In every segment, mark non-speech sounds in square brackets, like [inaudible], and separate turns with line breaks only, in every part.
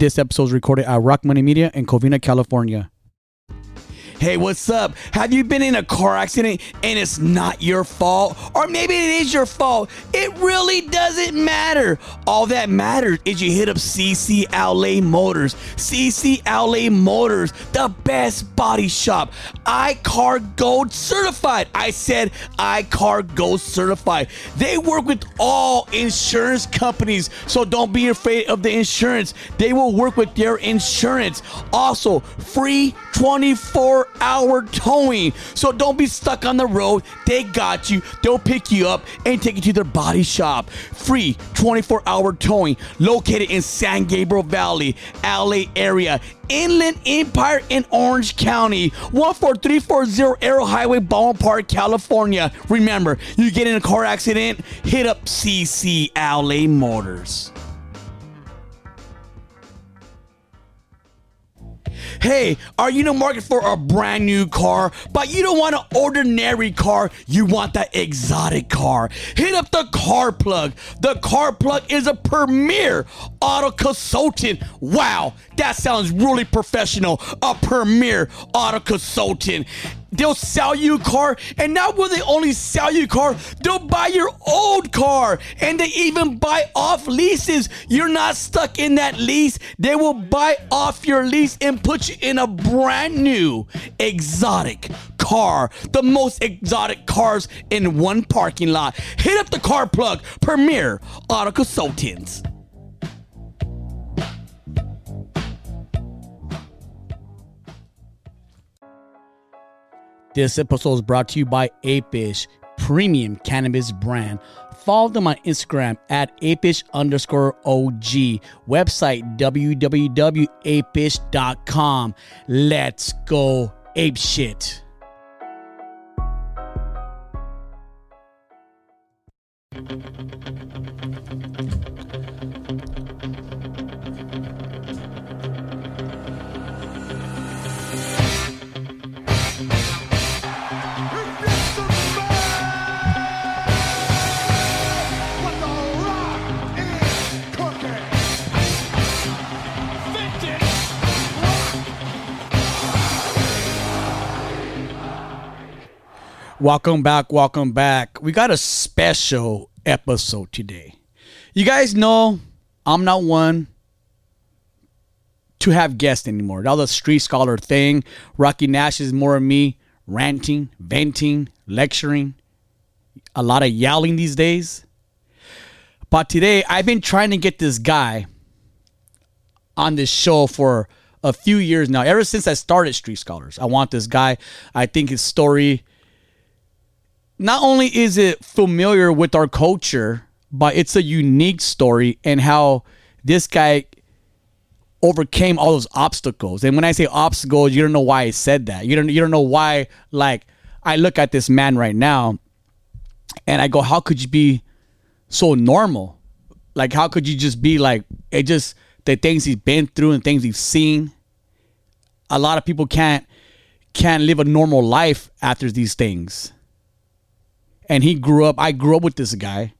This episode is recorded at Rock Money Media in Covina, California. Hey, what's up? Have you been in a car accident and it's not your fault? Or maybe it is your fault. It really doesn't matter. All that matters is you hit up CC Outlet Motors. CC Outlet Motors, the best body shop. I-CAR Gold certified. I said I-CAR Gold certified. They work with all insurance companies, so don't be afraid of the insurance. They will work with their insurance. Also, free 24 hour towing. So don't be stuck on the road. They got you. They'll pick you up and take you to their body shop. Free 24 hour towing located in San Gabriel Valley, LA area. Inland Empire in Orange County, 14340 Arrow Highway, Baldwin Park, California. Remember, you get in a car accident, hit up CC LA Motors. Hey, are you in the market for a brand new car, but you don't want an ordinary car? You want that exotic car. Hit up the Car Plug. The Car Plug is a premier auto consultant. Wow, that sounds really professional. A premier auto consultant. They'll sell you a car, and not will they only sell you a car, they'll buy your old car, and they even buy off leases. You're not stuck in that lease. They will buy off your lease and put you in a brand new exotic car. The most exotic cars in one parking lot. Hit up the car plug, Premier Auto Consultants. This episode is brought to you by Apish, premium cannabis brand. Follow them on Instagram at apish underscore OG. Website www.apish.com. Let's go ape shit. Welcome back, welcome back. We got a special episode today. You guys know I'm not one to have guests anymore. That was a street scholar thing. Rocky Nash is more of me ranting, venting, lecturing, a lot of yelling these days. But today I've been trying to get this guy on this show for a few years now. Ever since I started Street Scholars, I want this guy. I think his story not only is it familiar with our culture, but it's a unique story and how this guy overcame all those obstacles. And when I say obstacles, you don't know why I said that. You don't you don't know why like I look at this man right now and I go, how could you be so normal? Like how could you just be like it just the things he's been through and things he's seen. A lot of people can't can't live a normal life after these things and he grew up. I grew up with this guy,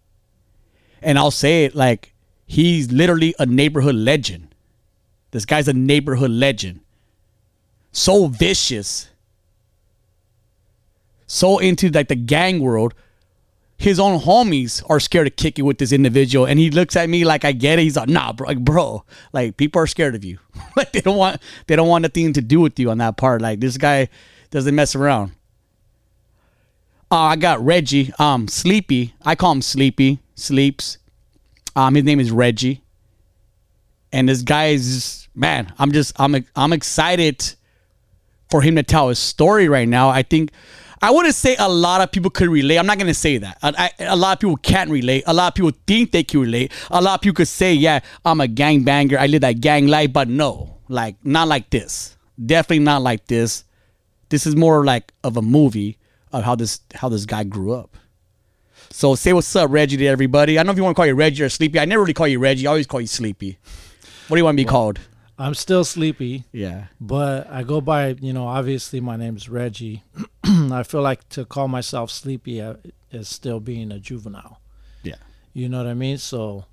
and I'll say it like he's literally a neighborhood legend. This guy's a neighborhood legend. So vicious, so into like the gang world. His own homies are scared to kick it with this individual, and he looks at me like I get it. He's like, "Nah, bro, like, bro, like people are scared of you. [laughs] like they don't want, they don't want nothing to do with you on that part. Like this guy doesn't mess around." Uh, I got Reggie. Um, Sleepy. I call him Sleepy. Sleeps. Um, his name is Reggie. And this guy is man. I'm just I'm I'm excited for him to tell his story right now. I think I wouldn't say a lot of people could relate. I'm not gonna say that. I, I- a lot of people can't relate. A lot of people think they can relate. A lot of people could say, "Yeah, I'm a gang banger. I live that gang life," but no, like not like this. Definitely not like this. This is more like of a movie of how this how this guy grew up. So say what's up, Reggie, to everybody. I don't know if you want to call you Reggie or Sleepy. I never really call you Reggie. I always call you Sleepy. What do you want to be called?
I'm still sleepy,
Yeah.
but I go by, you know, obviously my name's Reggie. [clears throat] I feel like to call myself sleepy uh, is still being a juvenile.
Yeah.
You know what I mean? So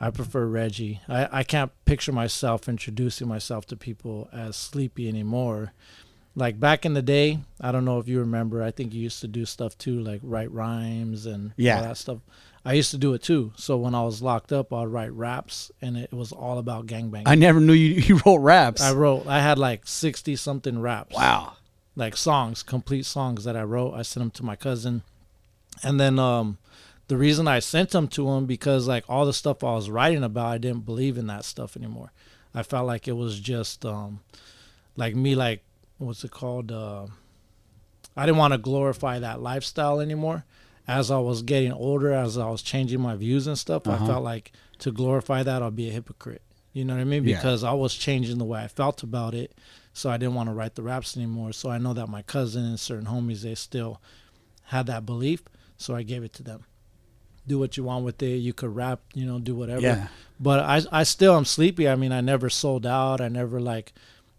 I prefer Reggie. I, I can't picture myself introducing myself to people as sleepy anymore. Like back in the day, I don't know if you remember. I think you used to do stuff too, like write rhymes and
Yeah.
all that stuff. I used to do it too. So when I was locked up, I'd write raps, and it was all about gangbanging.
I never knew you, [laughs] you wrote raps.
I wrote. I had like sixty something raps
wow.
like songs, complete songs that I wrote. I sent them to my cousin, and then um, the reason I sent them to him because like all the stuff I was writing about, I didn't believe in that stuff anymore. I felt like it was just um, like me, like what's it called? Uh, I didn't want to glorify that lifestyle anymore. As I was getting older, as I was changing my views and stuff,
Uh-huh.
I felt like to glorify that, I'll be a hypocrite. You know what I mean?
Yeah.
Because I was changing the way I felt about it so I didn't want to write the raps anymore. So I know that my cousin and certain homies they still had that belief, so I gave it to them. Do what you want with it. You could rap, you know, do whatever.
Yeah.
But I I still am sleepy. I mean, I never sold out. I never like,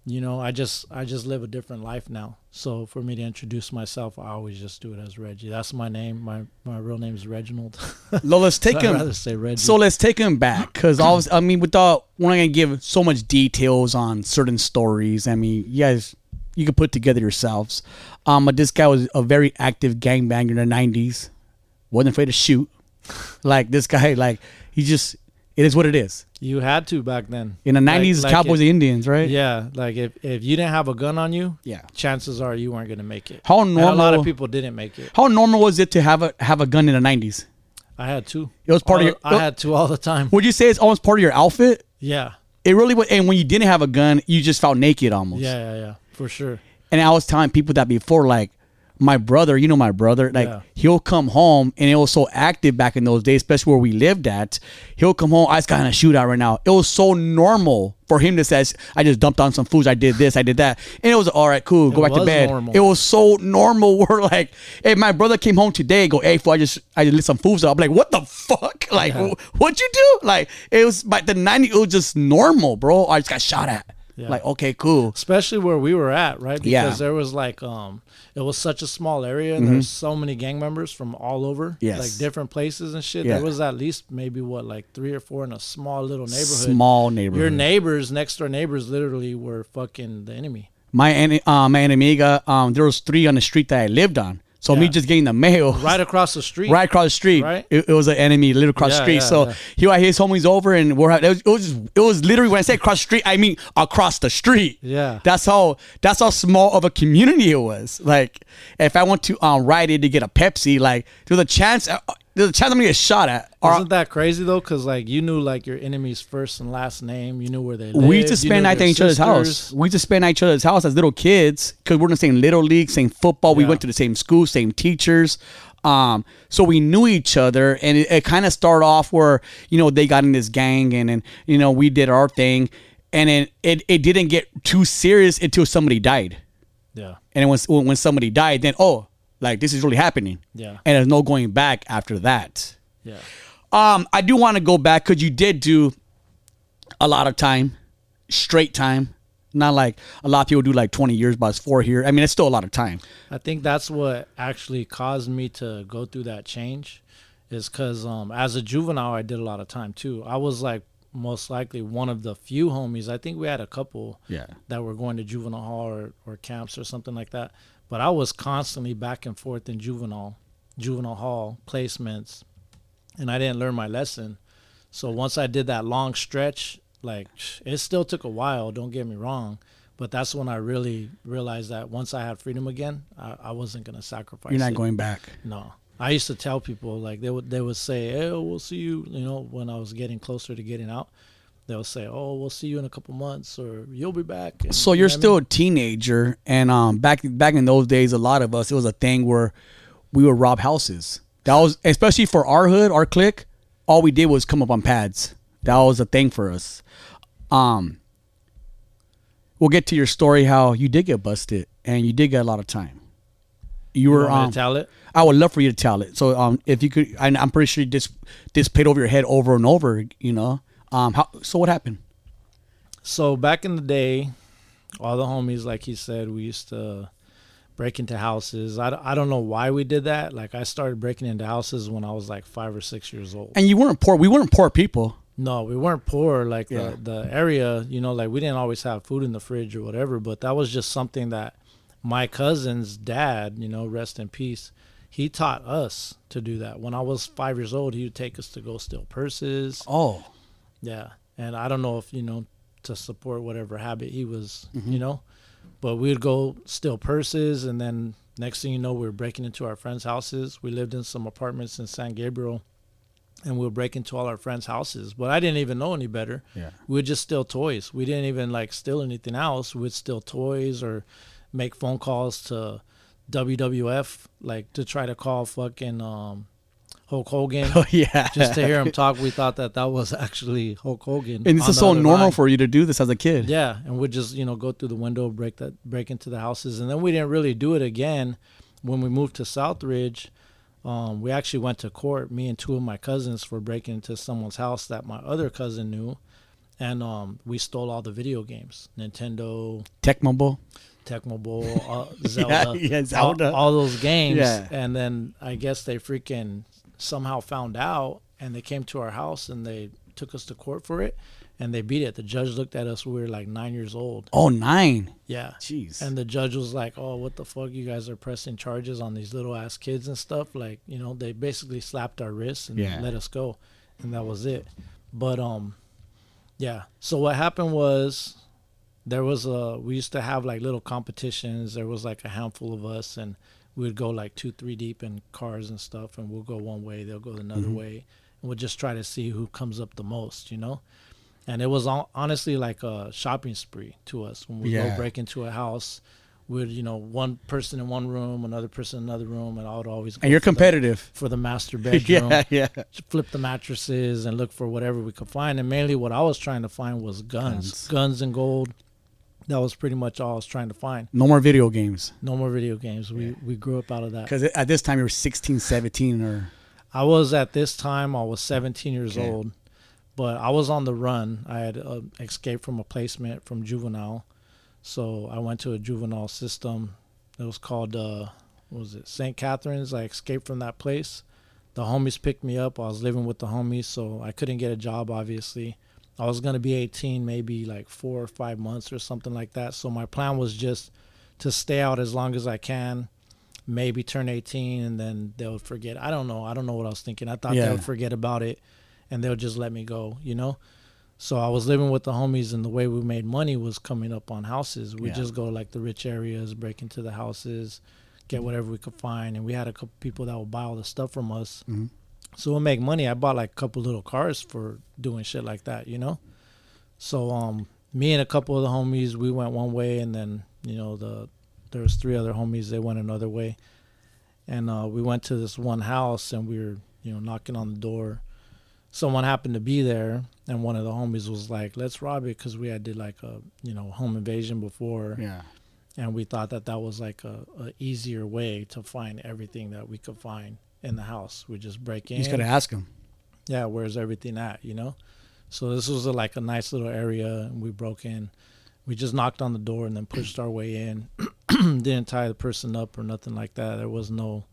you know, I just I just live a different life now. So for me to introduce myself, I always just do it as Reggie. That's my name. My my real name is Reginald. [laughs]
Lo, let's take
I'd
him.
rather say Reggie.
So let's take him back because I mean, without we're not gonna give so much details on certain stories. I mean, you guys, you can put together yourselves. Um, but this guy was a very active gangbanger in the '90s. wasn't afraid to shoot. Like this guy, like he just, it is what it is.
You had to back then.
In the '90s,
like
Cowboys
it-
and Indians, right?
Yeah, like if if you didn't have a gun on you,
Yeah.
chances are you weren't gonna make it.
How
And a lot of people didn't make it.
How normal was it to have a have a gun in the '90s?
I had two.
It was part of your-
I had two all the time.
Would you say it's almost part of your outfit?
Yeah,
It really was. And when you didn't have a gun, you just felt naked almost.
yeah, yeah, yeah, for sure.
And I was telling people that before, like my brother, you know my brother, like
Yeah.
he'll come home and it was so active back in those days, especially where we lived at. He'll come home, I just got in a shootout right now. It was so normal for him to say, I just dumped on some foods, I did this, I did that. And it was all right, cool, go
It
back to bed.
normal.
It was so normal [laughs] We're like, hey, my brother came home today, go, hey, fool, I just I just lit some foods up. I'm like, what the fuck? [laughs] Like,
Yeah.
wh- what'd you do? Like, it was by the 90s, it was just normal, bro. I just got shot at.
Yeah.
Like, okay, cool.
Especially where we were at, right? Because
Yeah.
there was like um, it was such a small area, and there's so many gang members from all over,
Mm-hmm. Yes.
like different places and shit.
Yeah.
There was at least maybe what like three or four in a small little neighborhood.
Small neighborhood.
Your neighbors, next door neighbors, literally were fucking the enemy.
my ene- uh, my enemiga, um, there was three on the street that I lived on. So me just getting the mail [laughs]
Right across the street.
right across the street,
Right.
it, it was an enemy little across the
Yeah,
street.
yeah,
so
yeah.
he had his homies over, and we're it was, it was just it was literally when I say across the street, I mean across the street.
Yeah.
that's how that's how small of a community it was. Like if I went to um Rite Aid to get a Pepsi, like there's a chance there's chance I'm gonna get shot at. Or
Isn't that crazy though? Because like you knew like your enemy's first and last name. You knew where they lived.
we used to spend night at each other's house. We used to spend night at each other's house as little kids because we're in the same little league, same football. We went to the same school, same teachers. Um, so we knew each other, and it, it kind of started off where you know they got in this gang, and then you know we did our thing, and then it, it didn't get too serious until somebody died,
Yeah.
and then when when somebody died, then oh, like this is really happening,
Yeah.
and there's no going back after that.
Yeah.
Um, I do want to go back because you did do a lot of time, straight time. Not like a lot of people do like 20 years, but it's four here. I mean, it's still a lot of time.
I think that's what actually caused me to go through that change, is because um, as a juvenile, I did a lot of time too. I was like most likely one of the few homies. I think we had a couple
Yeah.
that were going to juvenile hall or, or camps or something like that. But I was constantly back and forth in juvenile, juvenile hall placements, and I didn't learn my lesson. So once I did that long stretch, like [sniffs] it still took a while. Don't get me wrong, but that's when I really realized that once I had freedom again, I, I wasn't gonna sacrifice.
You're not
it.
going back.
No, I used to tell people like they would they would say, "Hey, we'll see you." You know, when I was getting closer to getting out, they would say, "Oh, we'll see you in a couple months, or you'll be back." And,
So
you
you're
know what I
still
mean?
a teenager, and um, back back in those days, a lot of us, it was a thing where we would rob houses. That was especially for our hood, our clique. All we did was come up on pads. That was a thing for us. Um, we'll get to your story how you did get busted and you did get a lot of time. You
You
were
to
um,
tell it.
I would love for you to tell it. So um, if you could, I, I'm pretty sure you just this played over your head over and over. You know, um, how so? What happened?
So back in the day, all the homies, like he said, we used to break into houses. I, don't- I don't know why we did that. Like I started breaking into houses when I was like five or six years old.
And you weren't poor. We weren't poor people.
No, we weren't poor. Like
Yeah.
the, the area, you know, like we didn't always have food in the fridge or whatever, but that was just something that my cousin's dad, you know, rest in peace, he taught us to do that. When I was five years old, he would take us to go steal purses.
Oh,
Yeah. And I don't know if, you know, to support whatever habit he was,
Mm-hmm.
you know, but we'd go steal purses. And then next thing you know, we were breaking into our friends' houses. We lived in some apartments in San Gabriel and we would break into all our friends' houses. But I didn't even know any better.
yeah.
We would just steal toys. We didn't even like steal anything else. We'd steal toys or make phone calls to WWF, like to try to call fucking um, Hulk Hogan [laughs]
Oh, yeah.
just to hear him talk, we thought that that was actually Hulk Hogan.
and this is so normal
line.
for you to do this as a kid.
Yeah, and we'd just you know go through the window, break that, break into the houses, and then we didn't really do it again when we moved to Southridge. Um, we actually went to court, me and two of my cousins, for breaking into someone's house that my other cousin knew, and um, we stole all the video games, Nintendo,
Tecmo Bowl.
Tecmo Bowl, uh, [laughs] Zelda,
yeah,
all-
Zelda.
All, those games.
Yeah.
And then I guess they freaking somehow found out and they came to our house and they took us to court for it and they beat it. The judge looked at us, we were like nine years old.
Oh, nine.
Yeah.
Jeez.
And the judge was like, "Oh, what the fuck? You guys are pressing charges on these little ass kids and stuff." Like, you know, they basically slapped our wrists and
Yeah.
let us go, and that was it. But um, yeah. So what happened was, there was a we used to have like little competitions. There was like a handful of us, and we would go like two, three deep in cars and stuff, and we'll go one way, they'll go another
Mm-hmm.
way, and we'll just try to see who comes up the most, you know. And it was hon- honestly like a shopping spree to us when we
Yeah.
go break into a house. With you know one person in one room, another person in another room, and I would always go
and you're
for the-
competitive.
for the master [laughs] bedroom
yeah, yeah.
flip the mattresses and look for whatever we could find. And mainly what I was trying to find was guns,
Guns.
guns, and gold. That was pretty much all I was trying to find.
No more video games.
No more video games. We we grew up out of that.
Because at this time you were 16, 17, or
I was at this time I was 17 years
Okay.
old, but I was on the run. I had uh, escaped from a placement from juvenile, so I went to a juvenile system. It was called uh, what was it St. Catherine's? I escaped from that place. The homies picked me up. I was living with the homies, so I couldn't get a job. Obviously, I was gonna be 18, maybe like four or five months or something like that. So my plan was just to stay out as long as I can maybe turn 18 and then they'll forget. I don't know. I don't know what I was thinking. I thought
Yeah.
they would forget about it and they'll just let me go, you know? So I was living with the homies and the way we made money was coming up on houses. We
Yeah.
just go like the rich areas, break into the houses, get whatever we could find. And we had a couple people that would buy all the stuff from us.
Mhm.
So we'll make money. I bought like a couple little cars for doing shit like that, you know? So um me and a couple of the homies, we went one way and then, you know, the there was three other homies, they went another way. And uh we went to this one house and we were, you know, knocking on the door. Someone happened to be there and one of the homies was like, "Let's rob it cuz we had did like a, you know, home invasion before."
yeah.
and we thought that that was like a, a easier way to find everything that we could find in the house. We just break in.
You just gotta ask him.
yeah, where's everything at? You know. So this was a, like a nice little area, and we broke in. We just knocked on the door and then pushed our way in. [clears throat] Didn't tie the person up or nothing like that. There was no,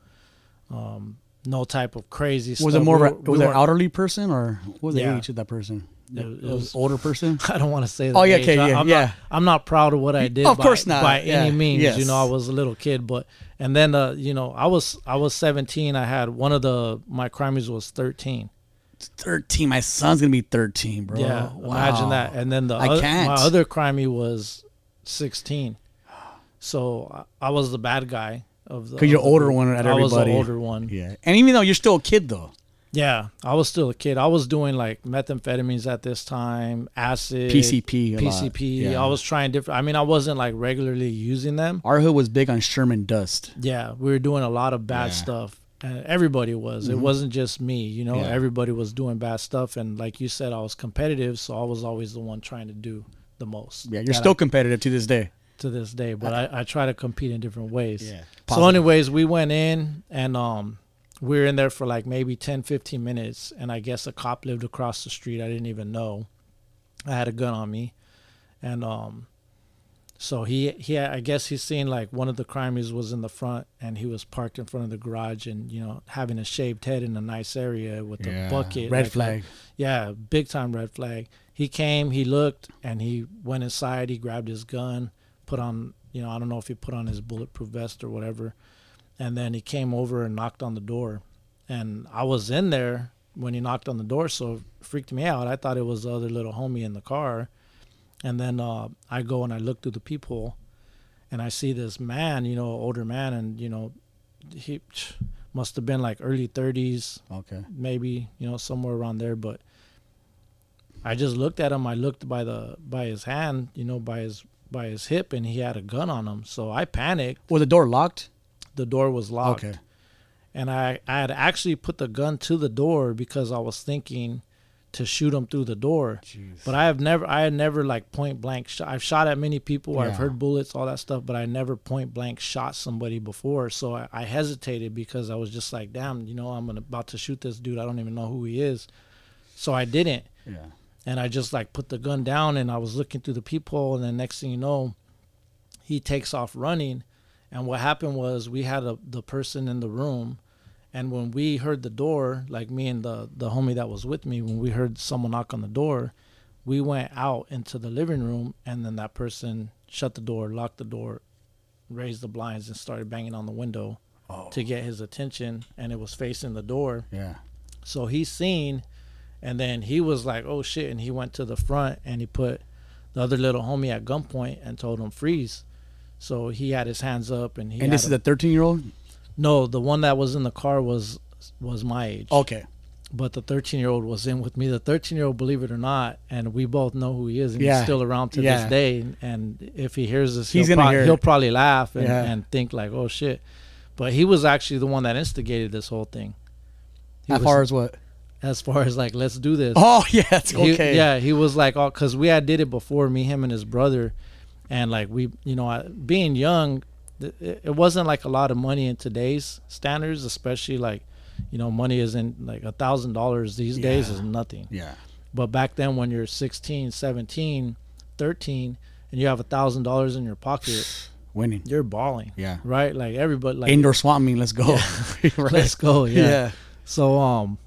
um, no type of crazy stuff.
Was it more
We
of a,
were- we
was it an elderly person or what was the
Yeah.
age of that person?
It-
was older person. [laughs]
I don't want to say.
Oh, yeah,
age.
okay,
I-
yeah,
I'm
yeah.
Not, I'm not proud of what I did.
Of
by,
course not,
by
yeah,
any means.
yes.
You know, I was a little kid, but and then uh, you know, I was I was 17. I had one of the my crimes was 13.
Thirteen. My son's gonna be thirteen, bro.
Yeah,
Wow.
imagine that. And then the
I
oth-
can't.
my other crimey was 16. So I I was the bad guy of the.
Because you're older one at
I was the older one.
Yeah, and even though you're still a kid though,
Yeah, I was still a kid. I was doing like methamphetamines at this time, acid,
PCP.
PCP.
Yeah.
I was trying different. I mean, I wasn't like regularly using them.
our hood was big on Sherman Dust.
Yeah, we were doing a lot of bad
Yeah.
stuff. And everybody was. It
Mhm.
wasn't just me, you know.
Yeah.
Everybody was doing bad stuff, and like you said, I was competitive, so I was always the one trying to do the most.
Yeah, you're still
I-
competitive to this day.
to this day, but I, I try to compete in different ways. Yeah.
So,
anyways, we went in and um, we were in there for like maybe 10, 15 minutes, and I guess a cop lived across the street. I didn't even know. I had a gun on me, and um, So he he I guess he's seen like one of the crimies was in the front and he was parked in front of the garage and you know having a shaved head in a nice area with
Yeah.
a bucket.
Red
like a-
flag.
yeah, big time red flag. He came, he looked, and he went inside. He grabbed his gun, put on, you know, I don't know if he put on his bulletproof vest or whatever, and then he came over and knocked on the door. And I was in there when he knocked on the door, so it freaked me out. I thought it was the other little homie in the car. And then uh, I go and I look through the peephole, and I see this man, you know, older man, and you know, he [sniffs] must have been like early 30s,
Okay.
maybe you know somewhere around there but i just looked at him i looked by the by his hand you know by his by his hip and he had a gun on him so i panicked
Was the door locked?
The door was locked.
Okay.
and i i had actually put the gun to the door because i was thinking to shoot him through the door. But i have never i had never like point blank shot i've shot at many people i've heard bullets all that stuff but i never point blank shot somebody before. So I, I hesitated because i was just like damn you know i'm about to shoot this dude. I don't even know who he is. So i didn't.
Yeah.
and I just like put the gun down and I was looking through the peephole and then next thing you know, he takes off running. And what happened was we had a, the person in the room, and when we heard the door, like me and the the homie that was with me, when we heard someone knock on the door, we went out into the living room, and then that person shut the door, locked the door, raised the blinds, and started banging on the window
Oh.
to get his attention, and it was facing the door.
Yeah.
So he seen, and then he was like, "Oh shit!" And he went to the front and he put the other little homie at gunpoint and told him freeze. So he had his hands up and he.
and this is
a-
a 13 year old?
no, the one that was in the car was was my age.
Okay.
But the 13 year old was in with me. The 13 year old, believe it or not, and we both know who he is, and
Yeah.
he's still around to
Yeah.
this day. And if he hears this,
He's
he'll,
gonna
prob-
hear
he'll probably laugh and,
Yeah.
and think like, "Oh shit." But he was actually the one that instigated this whole thing. He
As
was-
far as what?
as far as like, let's do this.
Oh, [laughs] yeah. It's
He-
okay.
yeah, he was like, oh, because we had did it before, me, him, and his brother, and like we, you know, I- being young, it it wasn't like a lot of money in today's standards, especially like, you know, money isn't like a thousand dollars these days is nothing.
Yeah.
But back then, when you're 16, 17, 13, and you have a thousand dollars in your pocket, [sighs]
Winning.
you're balling,
Yeah.
right? Like everybody, like
Indoor swamp meet. Let's go. Right. [laughs]
let's go, yeah.
Yeah.
So um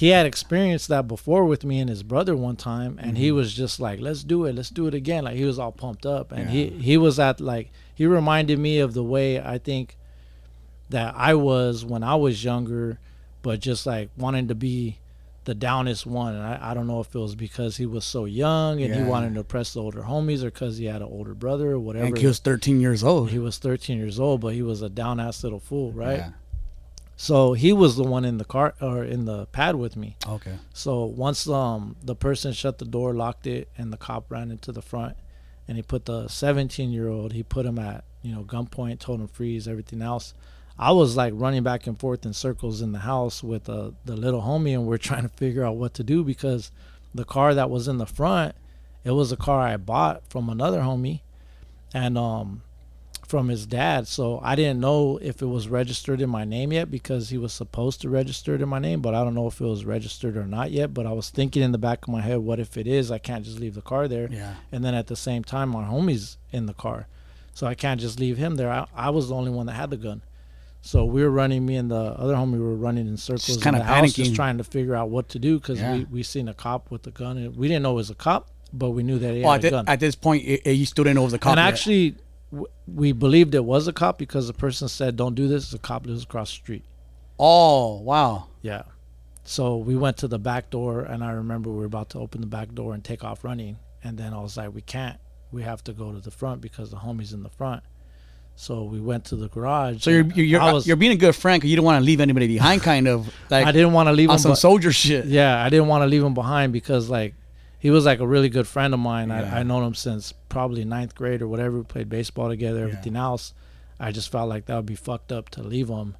he had experienced that before with me and his brother one time and
Mm-hmm.
he was just like, Let's do it, let's do it again. Like he was all pumped up and he
Yeah.
he was at like he reminded me of the way I think that I was when I was younger, but just like wanting to be the downest one. And I, I don't know if it was because he was so young and he wanted to impress the older homies or because he had an older brother or whatever.
And he was 13 years old.
he was 13 years old, but he was a down ass little fool, right?
Yeah.
So he was the one in the car or in the pad with me.
Okay.
So once um the person shut the door, locked it, and the cop ran into the front, and he put the 17 year old, he put him at you know gunpoint, told him freeze, everything else. I was like running back and forth in circles in the house with uh, the little homie, and we're [laughs] trying to figure out what to do because the car that was in the front, it was a car I bought from another homie, and um from his dad. So I didn't know if it was registered in my name yet because he was supposed to register it in my name, but I don't know if it was registered or not yet. But I was thinking in the back of my head, what if it is? I can't just leave the car there.
Yeah.
And then at the same time, my homie's in the car. So I can't just leave him there. I, I was the only one that had the gun. So we were running, me and the other homie were running in circles in
kinda
the house, just
panicking.
trying to figure out what to do because
Yeah.
we, we seen a cop with a gun. And we didn't know it was a cop, but we knew that he
Well,
had a
thi-
gun.
at this point, it, it, you still didn't know it was a cop.
and
yet.
actually, w- we believed it was a cop because the person said, "Don't do this." The cop lives across the street.
oh wow,
Yeah. So we went to the back door, and I remember we were about to open the back door and take off running, and then I was like, "We can't. We have to go to the front because the homie's in the front." So we went to the garage.
so you're you're you're,
was,
you're being a good friend because you don't want to leave anybody behind, kind of [laughs] like
I didn't want to leave
on
him.
some
but-
soldier shit.
yeah, I didn't want to leave him behind because like he was like a really good friend of mine.
Yeah.
I I known him since probably ninth grade or whatever. We played baseball together, everything else. I just felt like that would be fucked up to leave him.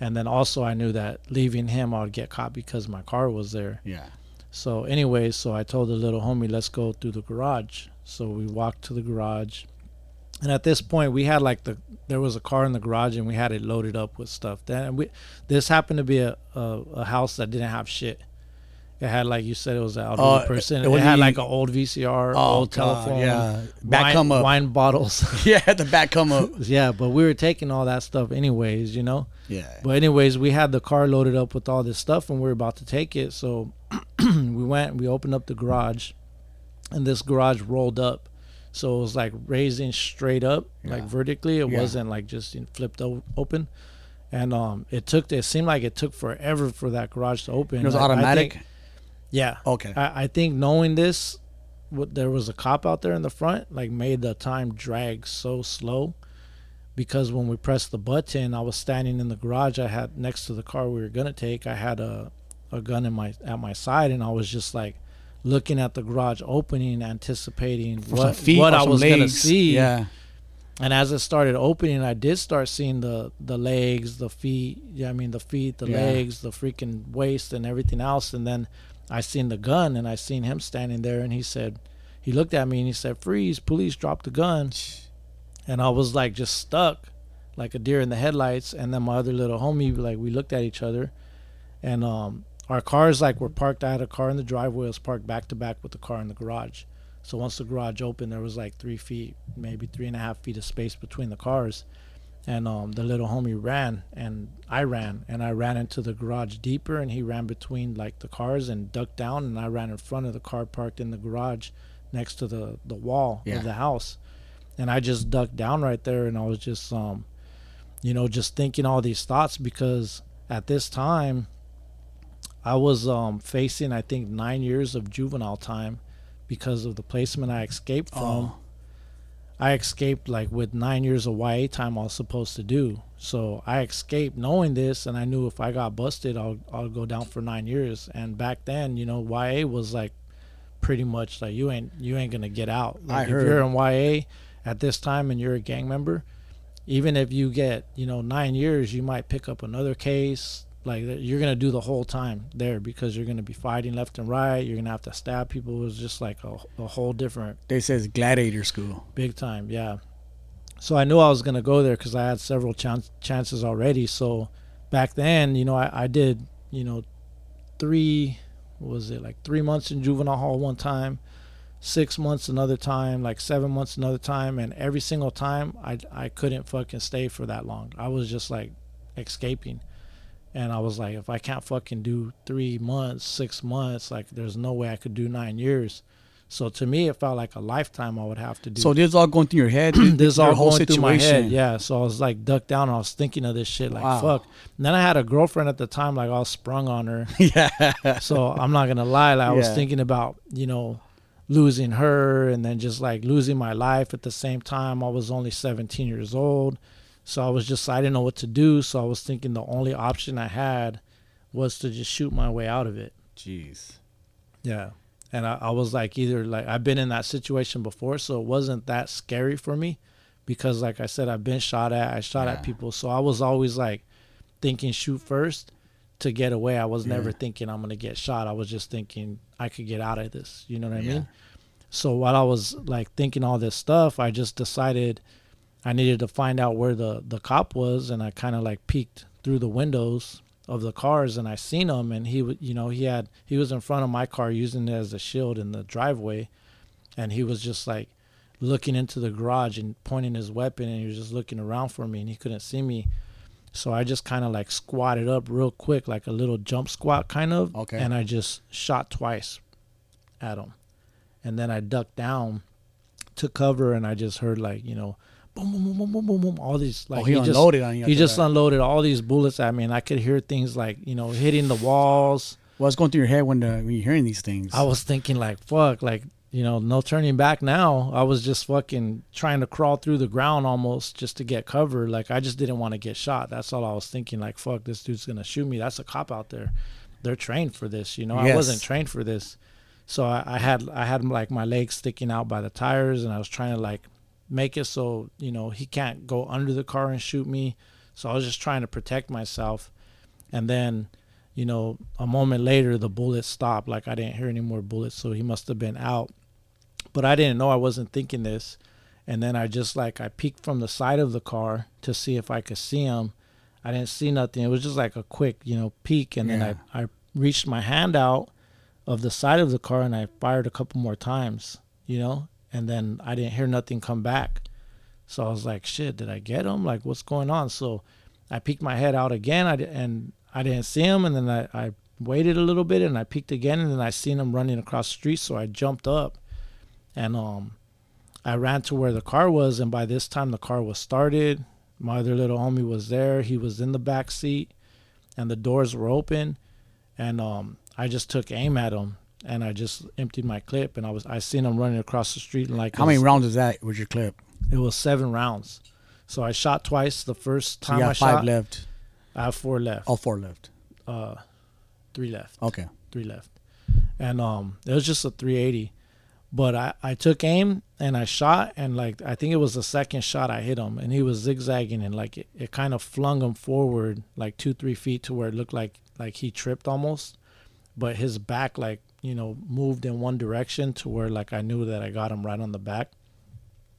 And then also I knew that leaving him I would get caught because my car was there.
Yeah.
So anyway, so I told the little homie, let's go through the garage. So we walked to the garage. And at this point we had like the there was a car in the garage and we had it loaded up with stuff. Then we this happened to be a, a, a house that didn't have shit. It had like you said, it was an elderly
Uh,
person.
it
It, had like an old VCR,
Oh,
old telephone,
yeah. Back
wine,
come up.
wine bottles. [laughs] [laughs]
Yeah, the back come up. [laughs]
yeah, but we were taking all that stuff anyways, you know.
Yeah.
But anyways, we had the car loaded up with all this stuff, and we were about to take it. So [clears throat] we went, we opened up the garage, and this garage rolled up, so it was like raising straight up, like vertically. It
Yeah.
wasn't like just flipped open. And um, it took. It seemed like it took forever for that garage to open.
It was
Like, I
automatic.
think- yeah.
okay.
I, I think knowing this, what there was a cop out there in the front, like made the time drag so slow. Because when we pressed the button, I was standing in the garage. I had next to the car we were gonna take. I had a, a gun in my at my side, and I was just like looking at the garage opening, anticipating
For
what
feet
what I was gonna see.
Yeah.
And as it started opening, I did start seeing the the legs, the feet. Yeah, I mean the feet, the
Yeah.
legs, the freaking waist, and everything else. And then I seen the gun, and I seen him standing there, and he said, he looked at me and he said, "Freeze! Police! Drop the gun!" And I was like just stuck, like a deer in the headlights. And then my other little homie, like we looked at each other, and um, our cars like were parked. I had a car in the driveway, it was parked back to back with the car in the garage. So once the garage opened, there was like three feet, maybe three and a half feet of space between the cars. And um, the little homie ran, and I ran, and I ran into the garage deeper, and he ran between like the cars and ducked down, and I ran in front of the car parked in the garage, next to the the wall
Yeah.
of the house, and I just ducked down right there, and I was just um, you know, just thinking all these thoughts because at this time, I was um facing I think nine years of juvenile time because of the placement I escaped from.
Oh.
I escaped like with nine years of YA time I was supposed to do. So I escaped knowing this, and I knew if I got busted, I'll I'll go down for nine years. And back then, you know, YA was like pretty much like you ain't you ain't gonna get out. Like
I
if you're in YA at this time and you're a gang member, even if you get you know nine years, you might pick up another case. Like you're gonna do the whole time there because you're gonna be fighting left and right. You're gonna have to stab people. It was just like a, a whole different
They says gladiator school.
big time yeah so i knew i was going to go there because i had several chan- chances already so back then you know I, I did you know three what was it like three months in juvenile hall one time six months another time like seven months another time and every single time i i couldn't fucking stay for that long i was just like escaping and i was like if i can't fucking do three months six months like there's no way i could do nine years so to me it felt like a lifetime i would have to do
So this is all going through your head. [clears throat]
this
your
all
whole
going through my head.
situation.
Yeah, so I was like ducked down. And I was thinking of this shit, like
Wow.
fuck. And then I had a girlfriend at the time, like I was sprung on her. [laughs]
yeah.
so I'm not gonna lie, like I was thinking about you know losing her, and then just like losing my life at the same time. I was only 17 years old, so I was just I didn't know what to do. So I was thinking the only option I had was to just shoot my way out of it.
Jeez.
Yeah. And I, I was like, either like I've been in that situation before, so it wasn't that scary for me because, like I said, I've been shot at, I shot
Yeah.
at people. So I was always like thinking shoot first to get away. I was never thinking I'm going to get shot. I was just thinking I could get out of this. You know what I
Yeah.
mean? So while I was like thinking all this stuff, I just decided I needed to find out where the, the cop was. And I kind of like peeked through the windows of the cars and I seen him and he you know he had he was in front of my car using it as a shield in the driveway and he was just like looking into the garage and pointing his weapon and he was just looking around for me and he couldn't see me so I just kind of like squatted up real quick like a little jump squat kind of
Okay.
and I just shot twice at him and then I ducked down to cover and I just heard like you know boom boom boom boom boom boom boom all these oh, like
oh, he,
just
unloaded on you.
he just
that.
unloaded all these bullets at me, and I could hear things like you know hitting the walls.
What's going through your head when the, when you're hearing these things?
I was thinking like, fuck, like you know, no turning back now. I was just fucking trying to crawl through the ground almost just to get cover. Like I just didn't want to get shot. That's all I was thinking. Like, fuck, this dude's gonna shoot me. That's a cop out there. They're trained for this. You know, I wasn't trained for this. So I, I had I had like my legs sticking out by the tires, and I was trying to like make it so you know he can't go under the car and shoot me. So I was just trying to protect myself, and then you know a moment later the bullet stopped. Like I didn't hear any more bullets, so he must have been out. But I didn't know I wasn't thinking this, and then I just like I peeked from the side of the car to see if I could see him. I didn't see nothing. It was just like a quick you know peek, and
Yeah.
then I I reached my hand out of the side of the car and I fired a couple more times, you know, and then I didn't hear nothing come back. So I was like, shit, did I get him? Like, what's going on? So I peeked my head out again I, and I didn't see him. And then I, I waited a little bit and I peeked again and then I seen him running across the street. So I jumped up and um, I ran to where the car was. And by this time, the car was started. My other little homie was there. He was in the back seat and the doors were open. And um, I just took aim at him and I just emptied my clip and I was I seen him running across the street and like
How many rounds is that with your clip?
it was seven rounds. So I shot twice. The first
So
time
you
I
five
shot,
left.
I have four left.
Oh, four left.
Uh, three left.
Okay.
Three left. And um, it was just a 380. But I, I took aim and I shot and like I think it was the second shot I hit him and he was zigzagging and like it, it kind of flung him forward like two three feet to where it looked like like he tripped almost, but his back like you know moved in one direction to where like I knew that I got him right on the back,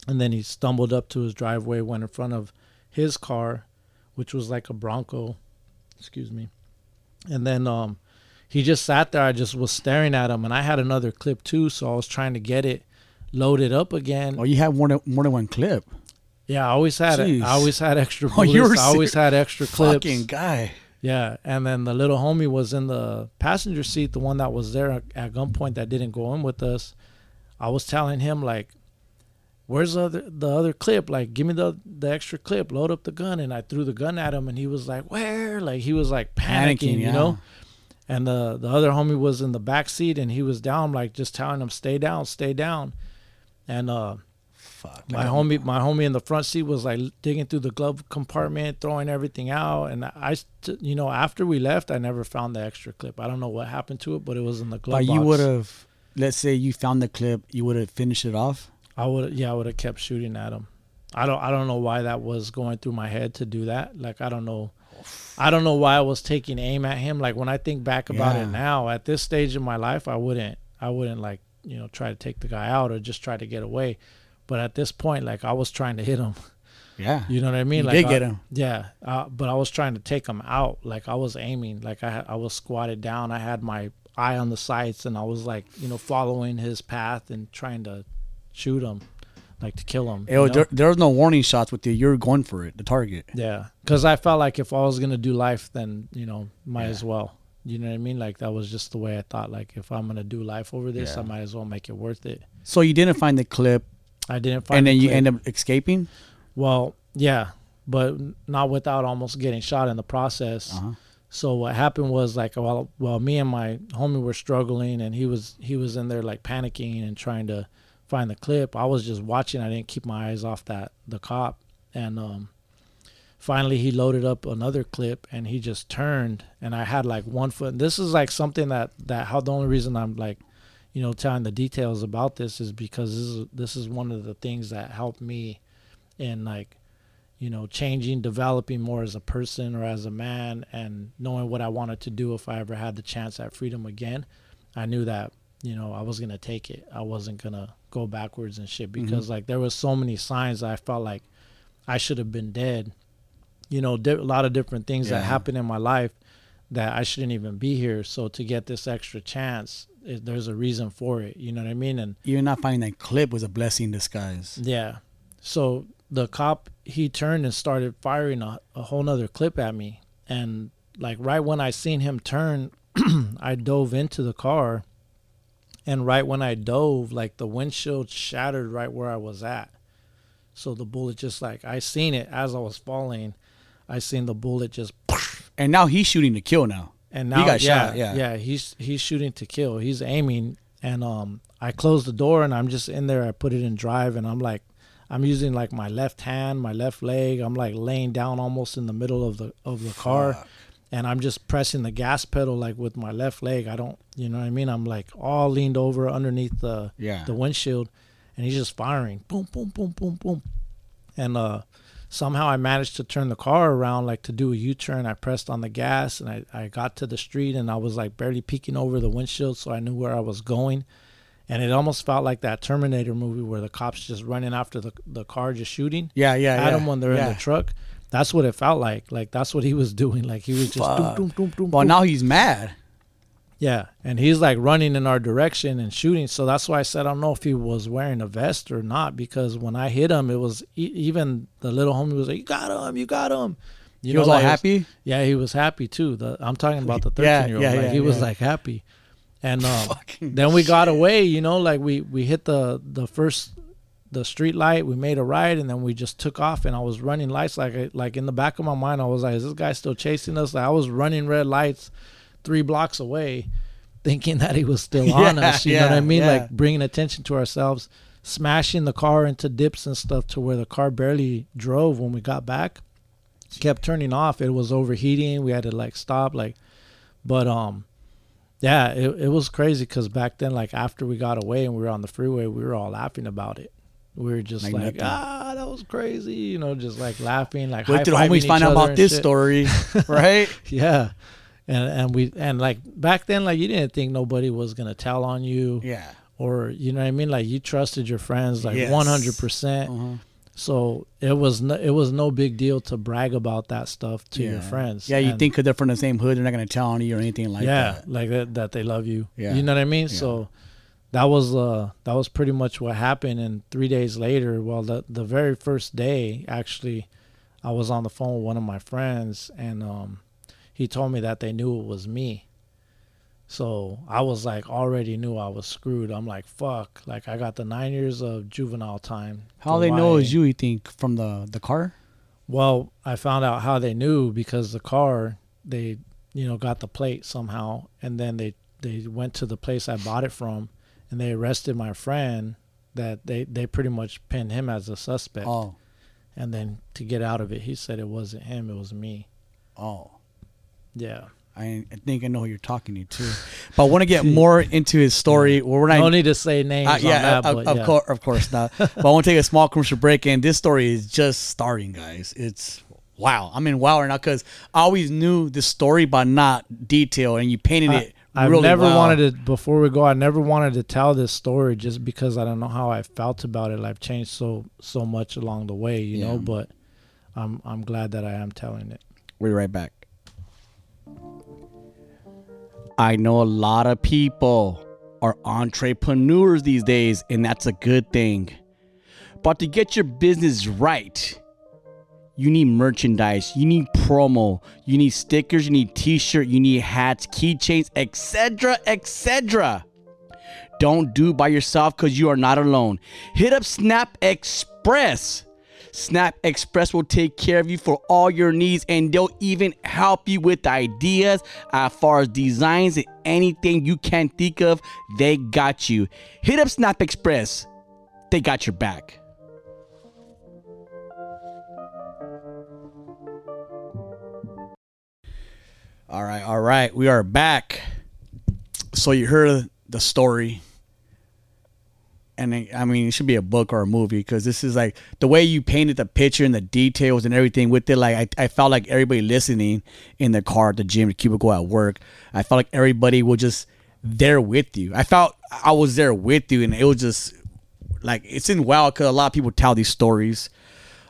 and then he stumbled up to his driveway, went in front of his car, which was like a Bronco, excuse me, and then um he just sat there. I just was staring at him, and I had another clip too, so I was trying to get it loaded up again.
Oh, you have more than more than one clip.
Yeah, I always had it. I always had extra [laughs]
Oh,
bullets.
you were
I always had extra clips.
Fucking guy.
Yeah, and then the little homie was in the passenger seat, the one that was there at- gunpoint that didn't go in with us. I was telling him like, "Where's the other the other clip? Like, give me the the extra clip. Load up the gun." And I threw the gun at him, and he was like, "Where?" Like he was like panicking,
Panicking,
you know. And the the other homie was in the back seat, and he was down, like just telling him, "Stay down, stay down." And uh,
Fuck.
my homie my homie in the front seat was like digging through the glove compartment throwing everything out and i you know after we left i never found the extra clip i don't know what happened to it but it was in the glove
But you would have, let's say you found the clip, you would have finished it off.
i would yeah i would have kept shooting at him i don't i don't know why that was going through my head to do that like i don't know i don't know why i was taking aim at him like when i think back about
Yeah.
it now at this stage in my life i wouldn't i wouldn't like you know try to take the guy out or just try to get away but at this point like i was trying to hit him
Yeah.
You know what I mean?
You
like
did
I-
get him.
Yeah, uh, but I was trying to take him out. Like I was aiming. Like I I was squatted down. I had my eye on the sights, and I was like, you know, following his path and trying to shoot him, like to kill him.
It was, there, there was no warning shots with you. You're going for it, the target.
Yeah, because I felt like if I was gonna do life, then you know, might
Yeah.
as well. You know what I mean? Like that was just the way I thought. Like if I'm gonna do life over this,
Yeah.
I might as well make it worth it.
So you didn't find the clip,
I didn't find.
and
the
then you end up escaping.
Well, yeah, but not without almost getting shot in the process.
Uh-huh.
So what happened was like well, well, me and my homie were struggling, and he was he was in there like panicking and trying to find the clip. I was just watching. I didn't keep my eyes off that the cop, and um, finally he loaded up another clip, and he just turned, and I had like one foot. This is like something that that how the only reason I'm like, you know, telling the details about this is because this is this is one of the things that helped me in like you know, changing, developing more as a person or as a man, and knowing what I wanted to do if I ever had the chance at freedom again. I knew that, you know, I was gonna take it. I wasn't gonna go backwards and shit mm-hmm. because like there was so many signs I felt like I should have been dead. You know, di- a lot of different things that happened in my life that I shouldn't even be here. So to get this extra chance, it, there's a reason for it. You know what I mean? And
Even not finding that clip was a blessing in disguise.
yeah. So the cop he turned and started firing a, a whole nother clip at me. And like right when I seen him turn, [clears throat] I dove into the car. And right when I dove, like the windshield shattered right where I was at. So the bullet just like I seen it as I was falling. I seen the bullet just
And now he's shooting to kill now.
And
He
now
got
yeah,
shot, yeah.
yeah, he's he's shooting to kill. He's aiming and um I close the door and I'm just in there. I put it in drive and I'm like I'm using like my left hand, my left leg. I'm like laying down almost in the middle of the of the car
Fuck.
and I'm just pressing the gas pedal like with my left leg. I don't, you know what I mean? I'm like all leaned over underneath the
Yeah.
the windshield and he's just firing. Boom, boom, boom, boom, boom. And uh somehow I managed to turn the car around like to do a U-turn. I pressed on the gas and I, I got to the street and I was like barely peeking over the windshield so I knew where I was going. And it almost felt like that Terminator movie where the cops just running after the the car just shooting
Yeah, yeah,
at
yeah.
him when they're in the truck. That's what it felt like. Like that's what he was doing. Like he was just doom, doom, doom,
Well, now he's mad.
Yeah, and he's like running in our direction and shooting. So that's why I said I don't know if he was wearing a vest or not because when I hit him, it was e- even the little homie was like, "You got him, you got him." You
he was all
like,
happy.
Yeah, he was happy too. The, I'm talking about the
Yeah,
13 year old.
yeah,
like,
yeah,
he was like happy, and um, then we got away. You know, like we we hit the the first the street light. We made a right, and then we just took off. And I was running lights like like in the back of my mind, I was like, "Is this guy still chasing us?" Like I was running red lights three blocks away, thinking that he was still [laughs] on
Yeah,
us. You know what I mean?
yeah.
Like bringing attention to ourselves, smashing the car into dips and stuff to where the car barely drove when we got back. Kept turning off. It was overheating. We had to like stop. Like, but um, yeah, it it was crazy because back then, like after we got away and we were on the freeway, we were all laughing about it. We were just
Like
like, ah, that was crazy, you know, just like laughing, like
Wait till homies find out about this
shit.
story, [laughs] right?
Yeah, and and we and like back then, like you didn't think nobody was gonna tell on you,
yeah.
or you know what I mean, like you trusted your friends like
Yes.
one hundred percent.
Uh-huh.
So it was no, it was no big deal to brag about that stuff to your friends.
Yeah, you
And-
think 'cause they're from the same hood, they're not gonna tell on you or anything like
yeah,
that.
like that that they love you.
Yeah.
You know what I mean?
Yeah.
So that was uh that was pretty much what happened and 3 days later, well the the very first day actually I was on the phone with one of my friends and um he told me that they knew it was me. So I was like already knew I was screwed. I'm like fuck, like I got the 9 years of juvenile time.
How they know it's you? You think from the the car?
well, I found out how they knew because the car they you know got the plate somehow, and then they they went to the place I bought it from, and they arrested my friend. That they they pretty much pinned him as a suspect,
Oh,
and then to get out of it, he said it wasn't him, it was me.
oh.
Yeah,
I, I think I know who you're talking to too, but I want to get [laughs] more into his story. We're not
no need to say names.
Uh,
on
yeah,
that,
of,
but
of
yeah.
course, of course not. [laughs] but I want to take a small commercial break, and this story is just starting, guys. It's wow. I'm in wow right now because I always knew the story, but not detail, and you painted
I-
it.
I've
really
never wanted to before we go. I never wanted to tell this story just because I don't know how I felt about it. I've changed so so much along the way, you know. But I'm I'm glad that I am telling it.
We'll be right back. I know a lot of people are entrepreneurs these days, and that's a good thing. But to get your business right, you need merchandise, you need promo, you need stickers, you need t-shirt, you need hats, keychains, etc., etc. Don't do by yourself because you are not alone. Hit up Snap Express. Snap Express will take care of you for all your needs and they'll even help you with ideas as far as designs and anything you can think of. They got you. Hit up Snap Express. They got your back. All right, all right. We are back. So you heard the story and it- I mean, it should be a book or a movie because this is like the way you painted the picture and the details and everything with it. Like I, I felt like everybody listening in the car, at the gym, the cubicle at work. I felt like everybody was just there with you. I felt I was there with you, and it was just like it's in wow because a lot of people tell these stories.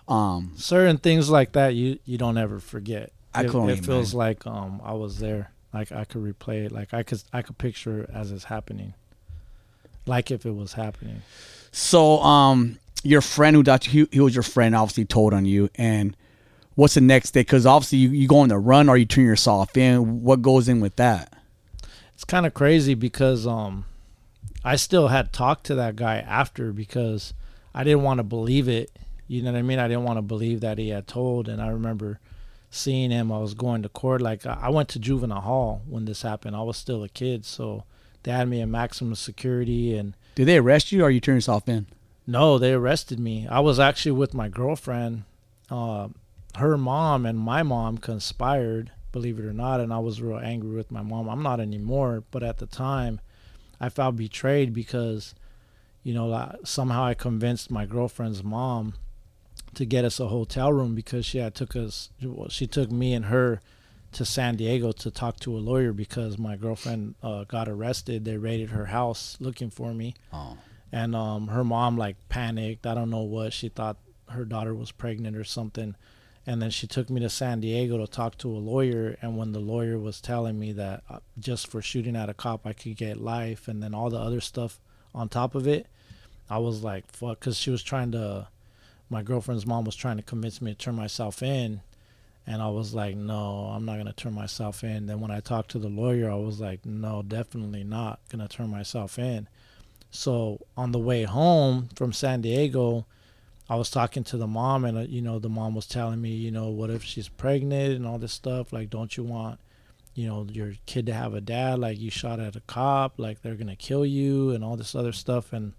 Um,
Certain things like that you you don't ever forget.
I
it,
couldn't
it feels like um I was there. Like I could replay it. Like I could I could picture it as it's happening. Like if it was happening.
so um, your friend who got you, he, he was your friend, obviously told on you, and what's the next day? Because obviously you, you go on the run or you turn yourself in. What goes in with that?
it's kind of crazy because um I still had talked to that guy after because I didn't want to believe it. You know what I mean? I didn't want to believe that he had told and I remember seeing him I was going to court like I I went to juvenile hall when this happened. I was still a kid, so they had me in maximum security and
Did they arrest you or you turn yourself in?
no, they arrested me. I was actually with my girlfriend. Uh, her mom and my mom conspired, believe it or not, and I was real angry with my mom. I'm not anymore, but at the time, I felt betrayed because, you know, like, somehow I convinced my girlfriend's mom to get us a hotel room because she had took us. well, She took me and her to San Diego to talk to a lawyer because my girlfriend uh, got arrested. They raided her house looking for me
Oh,
and um, her mom like panicked. I don't know what she thought her daughter was pregnant or something, and then she took me to San Diego to talk to a lawyer. And when the lawyer was telling me that uh, just for shooting at a cop, I could get life, and then all the other stuff on top of it, I was like, fuck, because she was trying to, my girlfriend's mom was trying to convince me to turn myself in. And I was like, no, I'm not to turn myself in. Then when I talked to the lawyer, I was like, no, definitely not to turn myself in. So on the way home from San Diego, I was talking to the mom, and uh, you know, the mom was telling me, you know, what if she's pregnant and all this stuff? Like, don't you want, you know, your kid to have a dad? Like, you shot at a cop, like they're gonna kill you, and all this other stuff. And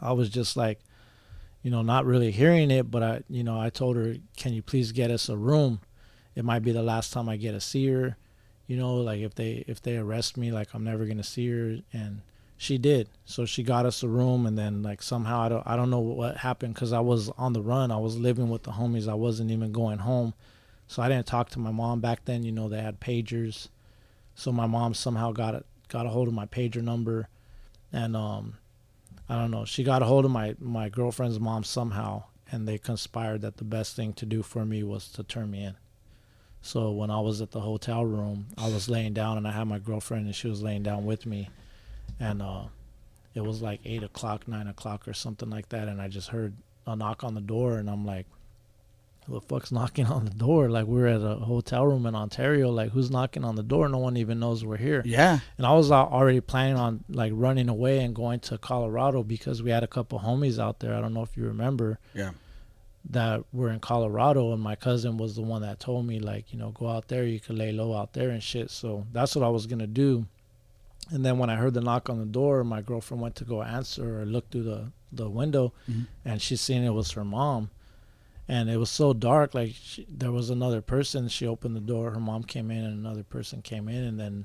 I was just like, you know, not really hearing it, but I, you know, I told her, can you please get us a room? It might be the last time I get to see her. You know, like if they if they arrest me, like I'm never gonna see her, and she did. So she got us a room, and then like somehow I don't I don't know what happened because I was on the run. I was living with the homies. I wasn't even going home, so I didn't talk to my mom back then. You know they had pagers, so my mom somehow got it got a hold of my pager number, and um, I don't know. She got a hold of my my girlfriend's mom somehow, and they conspired that the best thing to do for me was to turn me in. So when I was at the hotel room, I was laying down, and I had my girlfriend, and she was laying down with me and uh, it was like eight o'clock, nine o'clock, or something like that, and I just heard a knock on the door, and I'm like, "Who the fuck's knocking on the door?" Like we're at a hotel room in Ontario, like who's knocking on the door? No one even knows we're here.
Yeah.
And I was already planning on like running away and going to Colorado because we had a couple homies out there. I don't know if you remember
Yeah.
that were in Colorado, and my cousin was the one that told me like, you know, go out there, you could lay low out there and shit. So that's what I was gonna do. And then when I heard the knock on the door, my girlfriend went to go answer or look through the the window,
Mhm.
and she seen it was her mom. And it was so dark, like she, there was another person. She opened the door, her mom came in, and another person came in. And then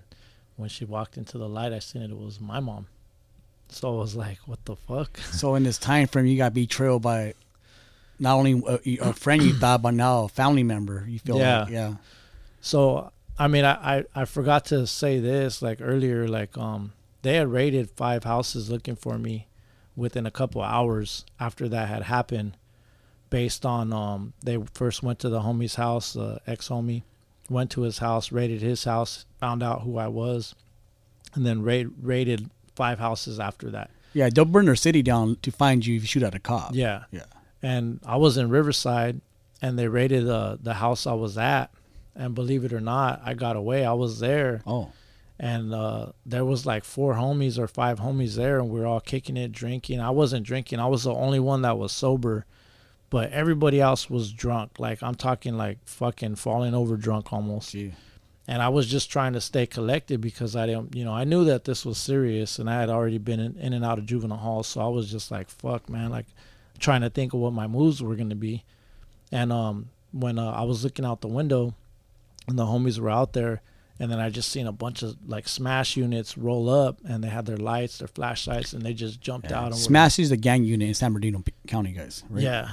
when she walked into the light, I seen it, it was my mom. So I was like, what the fuck? [laughs]
So in this time frame, you got betrayed by not only a, a friend you thought, but now a family member. You feel
Yeah.
like, yeah.
So I mean, I, I I forgot to say this like earlier. Like um, they had raided five houses looking for me within a couple of hours after that had happened. Based on um, they first went to the homie's house, uh, ex homie, went to his house, raided his house, found out who I was, and then raid, raided five houses after that.
Yeah, they'll burn their city down to find you if you shoot at a cop.
Yeah.
Yeah.
And I was in Riverside and they raided uh, the house I was at. And believe it or not, I got away. I was there
Oh.
and uh, there was like four homies or five homies there and we were all kicking it, drinking. I wasn't drinking. I was the only one that was sober. But everybody else was drunk. Like I'm talking like fucking falling over drunk almost
Gee.
and I was just trying to stay collected because I didn't, you know, I knew that this was serious, and I had already been in, in and out of juvenile hall, so I was just like, "Fuck, man!" Like trying to think of what my moves were gonna be. And um, when uh, I was looking out the window, and the homies were out there, and then I just seen a bunch of like smash units roll up, and they had their lights, their flashlights, and they just jumped out. And were-
Smash is the gang unit in San Bernardino County, guys. Right?
yeah.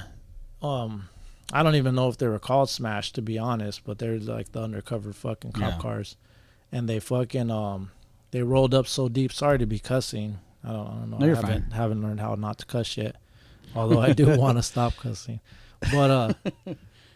Um, I don't even know if they were called Smash to be honest, but they're like the undercover fucking cop
Yeah.
cars, and they fucking um, they rolled up so deep. Sorry to be cussing. I don't, I don't know.
No, you're
I haven't
fine.
haven't learned how not to cuss yet. [laughs] Although I do want to stop cussing, but uh, [laughs]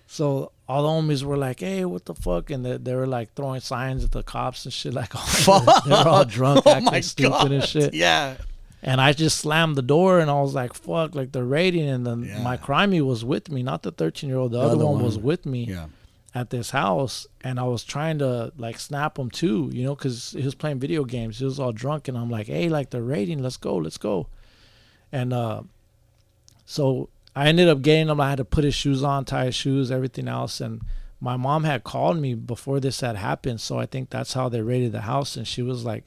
so all the homies were like, "Hey, what the fuck?" And they, they were like throwing signs at the cops and shit. Like, [laughs] oh, they're all drunk,
Oh
acting stupid and shit.
Yeah.
And I just slammed the door and I was like, fuck, like they're raiding. And then
Yeah.
my crimey was with me, not the 13 year old. The,
The
other,
other
one, was with me
Yeah.
at this house. And I was trying to like snap him too, you know, because he was playing video games. He was all drunk. And I'm like, hey, like they're raiding. Let's go, let's go. And uh, so I ended up getting him. I had to put his shoes on, tie his shoes, everything else. And my mom had called me before this had happened. So I think that's how they raided the house. And she was like,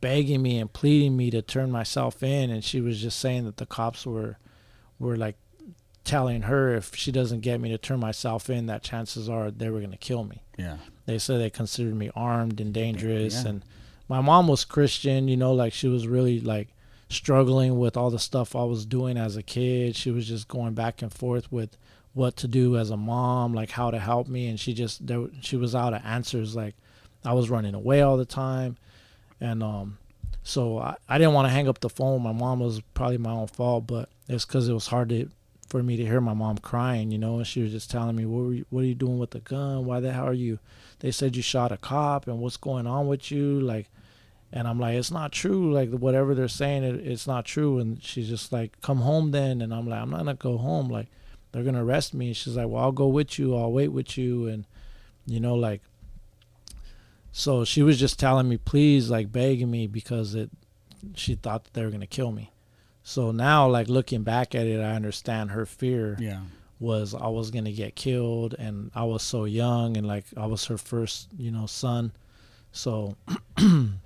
begging me and pleading me to turn myself in and she was just saying that the cops were were like telling her if she doesn't get me to turn myself in that chances are they were going to kill me
Yeah.
they said they considered me armed and dangerous
Yeah.
and my mom was christian you know like she was really like struggling with all the stuff i was doing as a kid she was just going back and forth with what to do as a mom like how to help me and she just there, she was out of answers like i was running away all the time and um so i, I didn't want to hang up the phone my mom was probably my own fault but it's because it was hard to for me to hear my mom crying, you know, and she was just telling me, "What were you, what are you doing with the gun? Why the hell are you?" They said you shot a cop, and what's going on with you? Like, and I'm like, "It's not true. Like whatever they're saying, it, it's not true." And she's just like, "Come home then." And I'm like, "I'm not gonna go home. Like, they're gonna arrest me." And She's like, "Well, I'll go with you. I'll wait with you." And you know, like, so she was just telling me, please, like begging me because it, she thought that they were gonna kill me. So now, like looking back at it, I understand her fear
Yeah.
was I was gonna get killed, and I was so young, and like I was her first, you know, son. So [clears throat]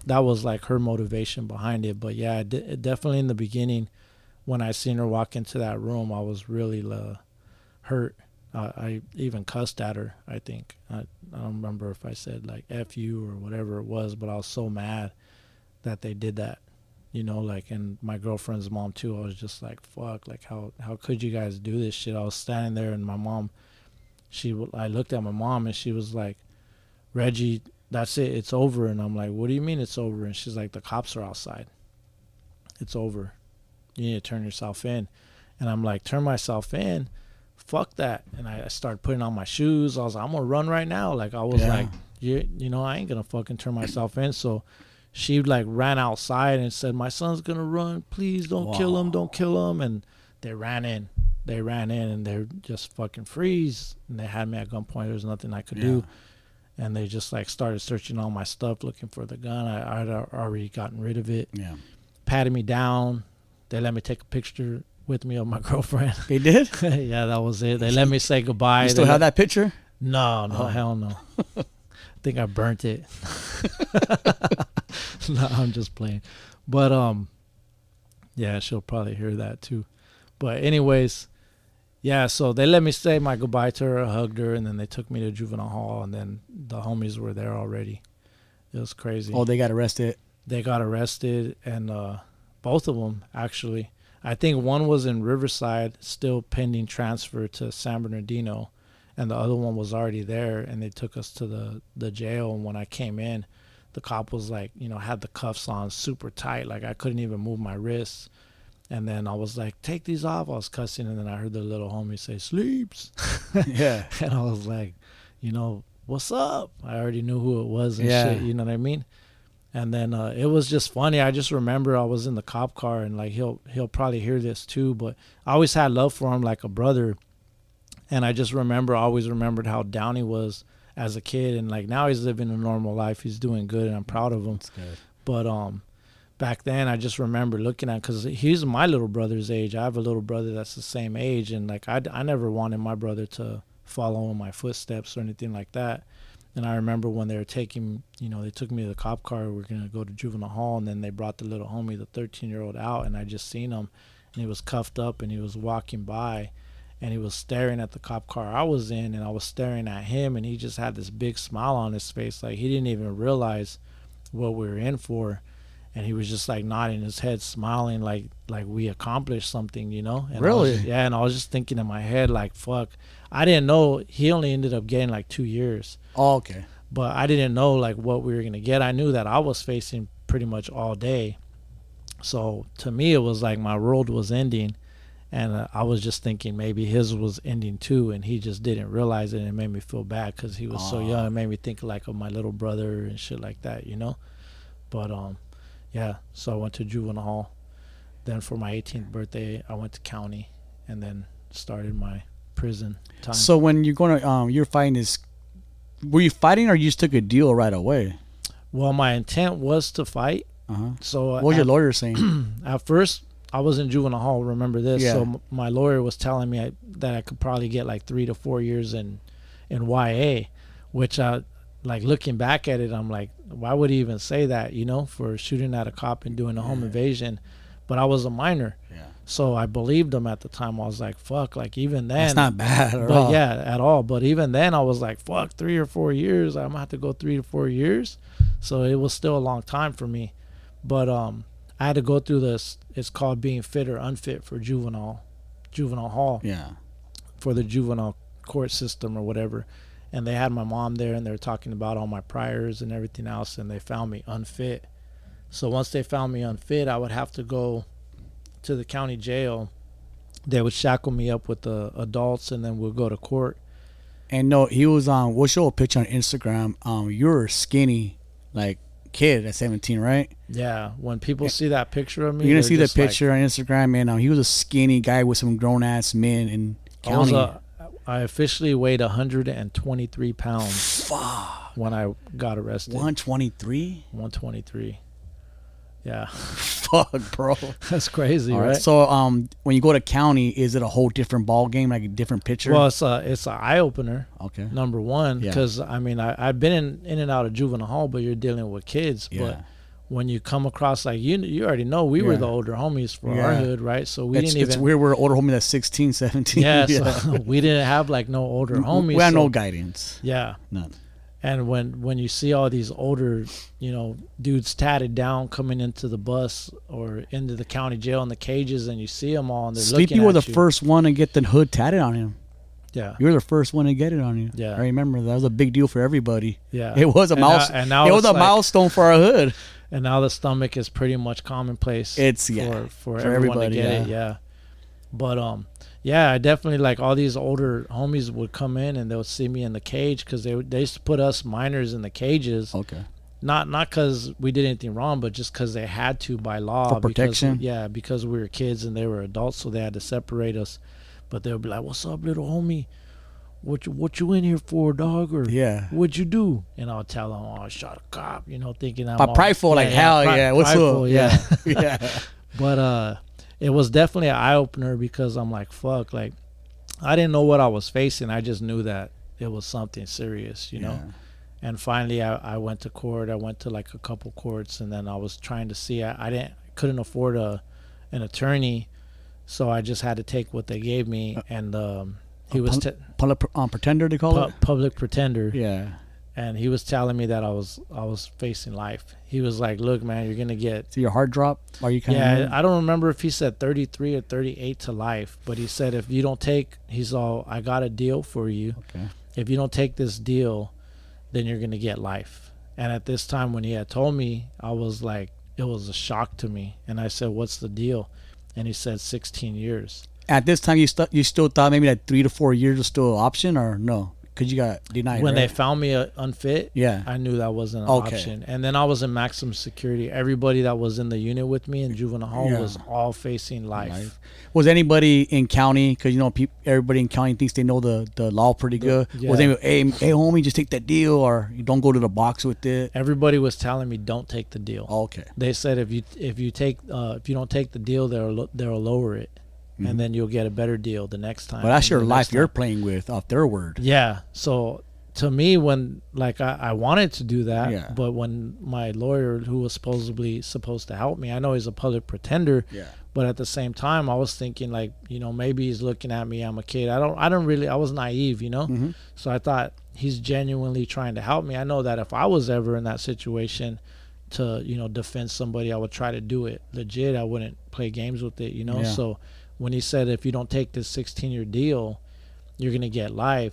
that was like her motivation behind it. But yeah, it de- definitely in the beginning, when I seen her walk into that room, I was really uh, hurt. Uh, I even cussed at her. I think I, I don't remember if I said like "f you" or whatever it was, but I was so mad that they did that. You know, like, and my girlfriend's mom too. I was just like, "Fuck!" Like, how how could you guys do this shit? I was standing there, and my mom, she, I looked at my mom, and she was like, "Reggie, that's it. It's over." And I'm like, "What do you mean it's over?" And she's like, "The cops are outside. It's over. You need to turn yourself in." And I'm like, "Turn myself in." Fuck that! And I started putting on my shoes. I was like, "I'm gonna run right now." Like I was
Yeah.
like, "You, you know, I ain't gonna fucking turn myself in." So she like ran outside and said, "My son's gonna run. Please don't kill him. Don't kill him." And they ran in. They ran in and they're just fucking freeze. And they had me at gunpoint. There was nothing I could do. And they just like started searching all my stuff, looking for the gun. I I'd already gotten rid of it.
Yeah.
Patted me down. They let me take a picture with me of my [laughs] girlfriend.
They did. [laughs]
yeah, that was it. They let me say goodbye.
You
They
still
let-
have that picture?
no, no,
Oh.
hell no. [laughs] I think I burnt it. no, I'm just playing. But um yeah, she'll probably hear that too. But anyways, yeah, so they let me say my goodbye to her, I hugged her, and then they took me to juvenile hall and then the homies were there already. It was crazy
Oh, they got arrested.
they got arrested and uh both of them actually i think one was in riverside still pending transfer to san bernardino and the other one was already there and they took us to the the jail and when i came in the cop was like you know had the cuffs on super tight like i couldn't even move my wrists and then i was like take these off i was cussing and then i heard the little homie say sleeps [laughs]
yeah. [laughs]
and I was like, you know, what's up? I already knew who it was and
Yeah.
shit. You know what I mean? And then uh, it was just funny. I just remember I was in the cop car and like he'll he'll probably hear this too, but I always had love for him like a brother. And I just remember I always remembered how down he was as a kid and like now he's living a normal life. He's doing good and I'm proud of him.
That's good.
But um, back then I just remember looking at because he's my little brother's age. I have a little brother that's the same age, and like I, I never wanted my brother to follow in my footsteps or anything like that. And I remember when they were taking, you know, they took me to the cop car. We are gonna go to juvenile hall, and then they brought the little homie, the 13 year old, out, and I just seen him, and he was cuffed up, and he was walking by, and he was staring at the cop car I was in, and I was staring at him, and he just had this big smile on his face, like he didn't even realize what we were in for, and he was just like nodding his head, smiling, like like we accomplished something, you know? And I was
Really?
yeah, and I was just thinking in my head, like, fuck. I didn't know he only ended up getting like two years
Oh, okay.
but I didn't know like what we were gonna get. I knew that I was facing pretty much all day, so to me it was like my world was ending, and uh, I was just thinking maybe his was ending too, and he just didn't realize it, and it made me feel bad because he was so young. It made me think like of my little brother and shit like that, you know. But um, yeah. So I went to juvenile hall. Then for my 18th birthday, I went to county, and then started my prison time.
So when you're going to, um, you're fighting this, were you fighting or you just took a deal right away?
well, my intent was to fight.
Uh huh.
So
What was
at-
your lawyer saying? [clears throat]
at first I was in juvenile hall. Remember this?
Yeah.
So m- my lawyer was telling me I, that I could probably get like three to four years in in YA, which I like looking back at it. I'm like, why would he even say that? You know, for shooting at a cop and doing a home
Yeah.
invasion. But I was a minor,
yeah.
So I believed him at the time. I was like, fuck. Like even then,
That's not bad at
but
all.
yeah, at all. But even then, I was like, fuck, three or four years. I'm gonna have to go three to four years. So it was still a long time for me. But um, I had to go through this. It's called being fit or unfit for juvenile, juvenile hall
Yeah.
for the juvenile court system or whatever. And they had my mom there, and they were talking about all my priors and everything else, and they found me unfit. So once they found me unfit, I would have to go to the county jail they would shackle me up with the adults, and then we'll go to court.
And no, he was on. We'll show a picture on Instagram. Um, you were skinny, like kid at 17, right?
Yeah, when people see that picture of me,
You're gonna see the
just like-
picture on Instagram, and um, he was a skinny guy with some grown ass men in
I was
county.
a, I officially weighed 123 pounds Fuck. when I got arrested.
123.
123. Yeah, [laughs]
Fuck, bro.
that's crazy,
All
right?
So, um, when you go to county, is it a whole different ball game, like a different picture?
well, it's a it's an eye opener.
okay.
Number one,
Yeah.
because I mean I I've been in in and out of juvenile hall, but you're dealing with kids.
Yeah.
But when you come across like you you already know we were
Yeah.
the older homies for our
Yeah.
hood, right? So we
it's,
didn't
it's
even
weird. We're older homie that's 16, 17. [laughs]
yeah, so [laughs] we didn't have like no older homies.
We had
so-
no guidance.
Yeah,
None.
And when when you see all these older you know dudes tatted down coming into the bus or into the county jail in the cages, and you see them all and they're
Sleepy
looking
were the
you.
first one to get the hood tatted on him.
Yeah,
You were the first one to get it on you.
Yeah.
I remember that was a big deal for everybody.
yeah.
It was a mouse.
and now
it was a
like-
milestone for our hood.
and now the stomach is pretty much commonplace.
It's
for
yeah.
for,
for
everyone
everybody,
to get it. Yeah, but um, yeah, I definitely like all these older homies would come in and they would see me in the cage because they they used to put us minors in the cages.
Okay.
Not not because we did anything wrong, but just because they had to by law.
For protection?
Because, yeah, because we were kids and they were adults, so they had to separate us. But they would be like, "What's up, little homie? What you, what you in here for, dog? Or
Yeah.
what'd you do?" And I'll tell them, "Oh, I shot a cop," you know, thinking I'm all-
prideful, like hell
pri-
yeah. What's
prideful,
up?
Yeah. [laughs]
yeah.
but uh it was definitely an eye opener because I'm like fuck like I didn't know what I was facing. I just knew that it was something serious you know? And finally I, I went to court. I went to like a couple courts and then I was trying to see. I, I didn't couldn't afford a an attorney so I just had to take what they gave me and um he was
pun-
t-
Public um, pretender they call
pu-
it.
public pretender.
Yeah.
And he was telling me that I was I was facing life he was like look man you're gonna get
So your heart drop? Are you kind
yeah? I don't remember if he said 33 or 38 to life, but he said if you don't take, he's all, I got a deal for you.
Okay.
If you don't take this deal, then you're going to get life. And at this time, when he had told me, I was like, it was a shock to me. And I said, what's the deal? And he said 16 years.
At this time, you st- you still thought maybe that three to four years was still an option, or no? Because you got denied.
when they found me uh, unfit,
yeah.
I knew that wasn't an
Okay.
option. And then I was in maximum security. Everybody that was in the unit with me in juvenile hall
Yeah.
was all facing life.
Life. Was anybody in county? Because you know, peop everybody in county thinks they know the, the law pretty good.
yeah.
Was anybody, hey, hey, homie, just take that deal, or you don't go to the box with it?
Everybody was telling me, don't take the deal.
Okay.
they said if you if you take uh, if you don't take the deal they'll they'll lower it and then you'll get a better deal the next time
But Mm-hmm. that's your life
next
you're playing with off their word.
yeah so to me when like I, I wanted to do that
Yeah.
but when my lawyer who was supposedly supposed to help me i know he's a public pretender
Yeah.
but at the same time i was thinking like you know maybe he's looking at me i'm a kid i don't i don't really i was naive you know
Mm-hmm.
so i thought he's genuinely trying to help me i know that if i was ever in that situation to you know defend somebody i would try to do it legit i wouldn't play games with it you know
Yeah.
so when he said if you don't take this 16 year deal you're gonna get life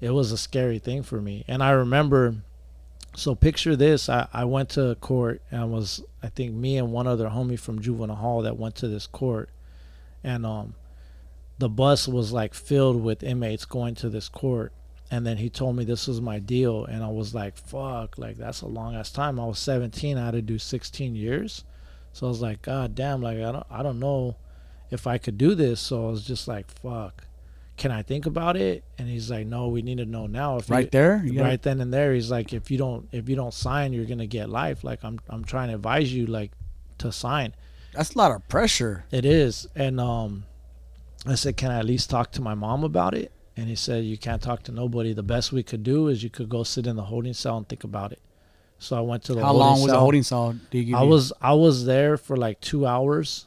it was a scary thing for me. And i remember so picture this I, I went to court and was i think me and one other homie from juvenile hall that went to this court. And um the bus was like filled with inmates going to this court. And then he told me this was my deal and i was like fuck like that's a long ass time. I was 17 i had to do 16 years. So i was like god damn like i don't i don't know if i could do this so i was just like fuck can i think about it and he's like no we need to know now if you-
Right there? You gotta-
right then and there he's like if you don't if you don't sign you're gonna get life like i'm i'm trying to advise you like to sign
That's a lot of pressure.
it is and um i said can i at least talk to my mom about it and he said you can't talk to nobody the best we could do is you could go sit in the holding cell and think about it so i went to the
How
holding
long was the
cell.
holding cell?
I
you?
was i was there for like two hours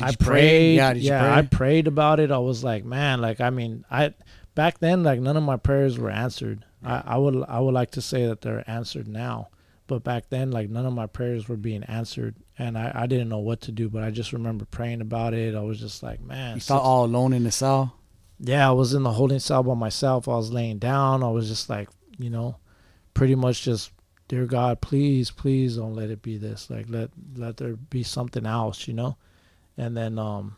I
you pray?
prayed.
Yeah,
Yeah,
pray?
I prayed about it. I was like, man, like I mean, I back then like none of my prayers were answered. I, I would I would like to say that they're answered now, but back then like none of my prayers were being answered, and I, I didn't know what to do. But I just remember praying about it. I was just like, man,
You felt all alone in the cell.
yeah, I was in the holding cell by myself. I was laying down. I was just like, you know, pretty much just, dear God, please, please don't let it be this. Like let let there be something else, you know. And then um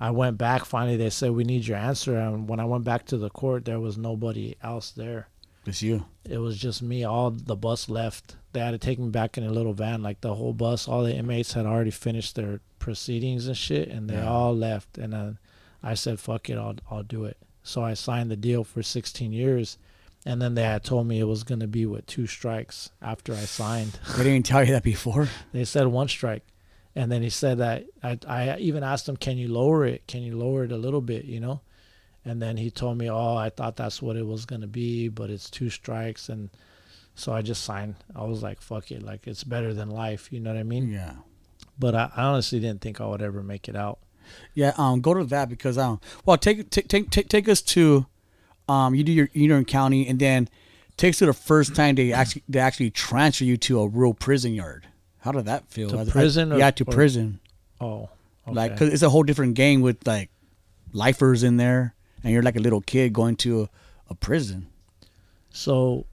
I went back. Finally, they said we need your answer. And when I went back to the court, there was nobody else there.
It's you.
It was just me. All the bus left. They had to take me back in a little van. Like the whole bus, all the inmates had already finished their proceedings and shit, and they
Yeah.
all left. And then I said, "Fuck it, I'll I'll do it." So I signed the deal for 16 years, and then they had told me it was gonna be with two strikes after I signed.
They didn't tell you that before. [laughs]
They said one strike, and then he said that I I even asked him, "Can you lower it? Can you lower it a little bit?" You know, and then he told me, "Oh, I thought that's what it was gonna be, but it's two strikes." And so I just signed. I was like, "Fuck it, like it's better than life." You know what I mean?
Yeah.
But I, I honestly didn't think I would ever make it out.
Yeah, um, go to that because um, well, take take take take, take us to, um, you do your Union County, and then takes to the first time they actually they actually transfer you to a real prison yard. How did that feel?
To
I- I-
prison or-
yeah, to
or-
prison.
Oh, okay.
Like, cause it's a whole different gang with like lifers in there, and you're like a little kid going to a, a prison.
So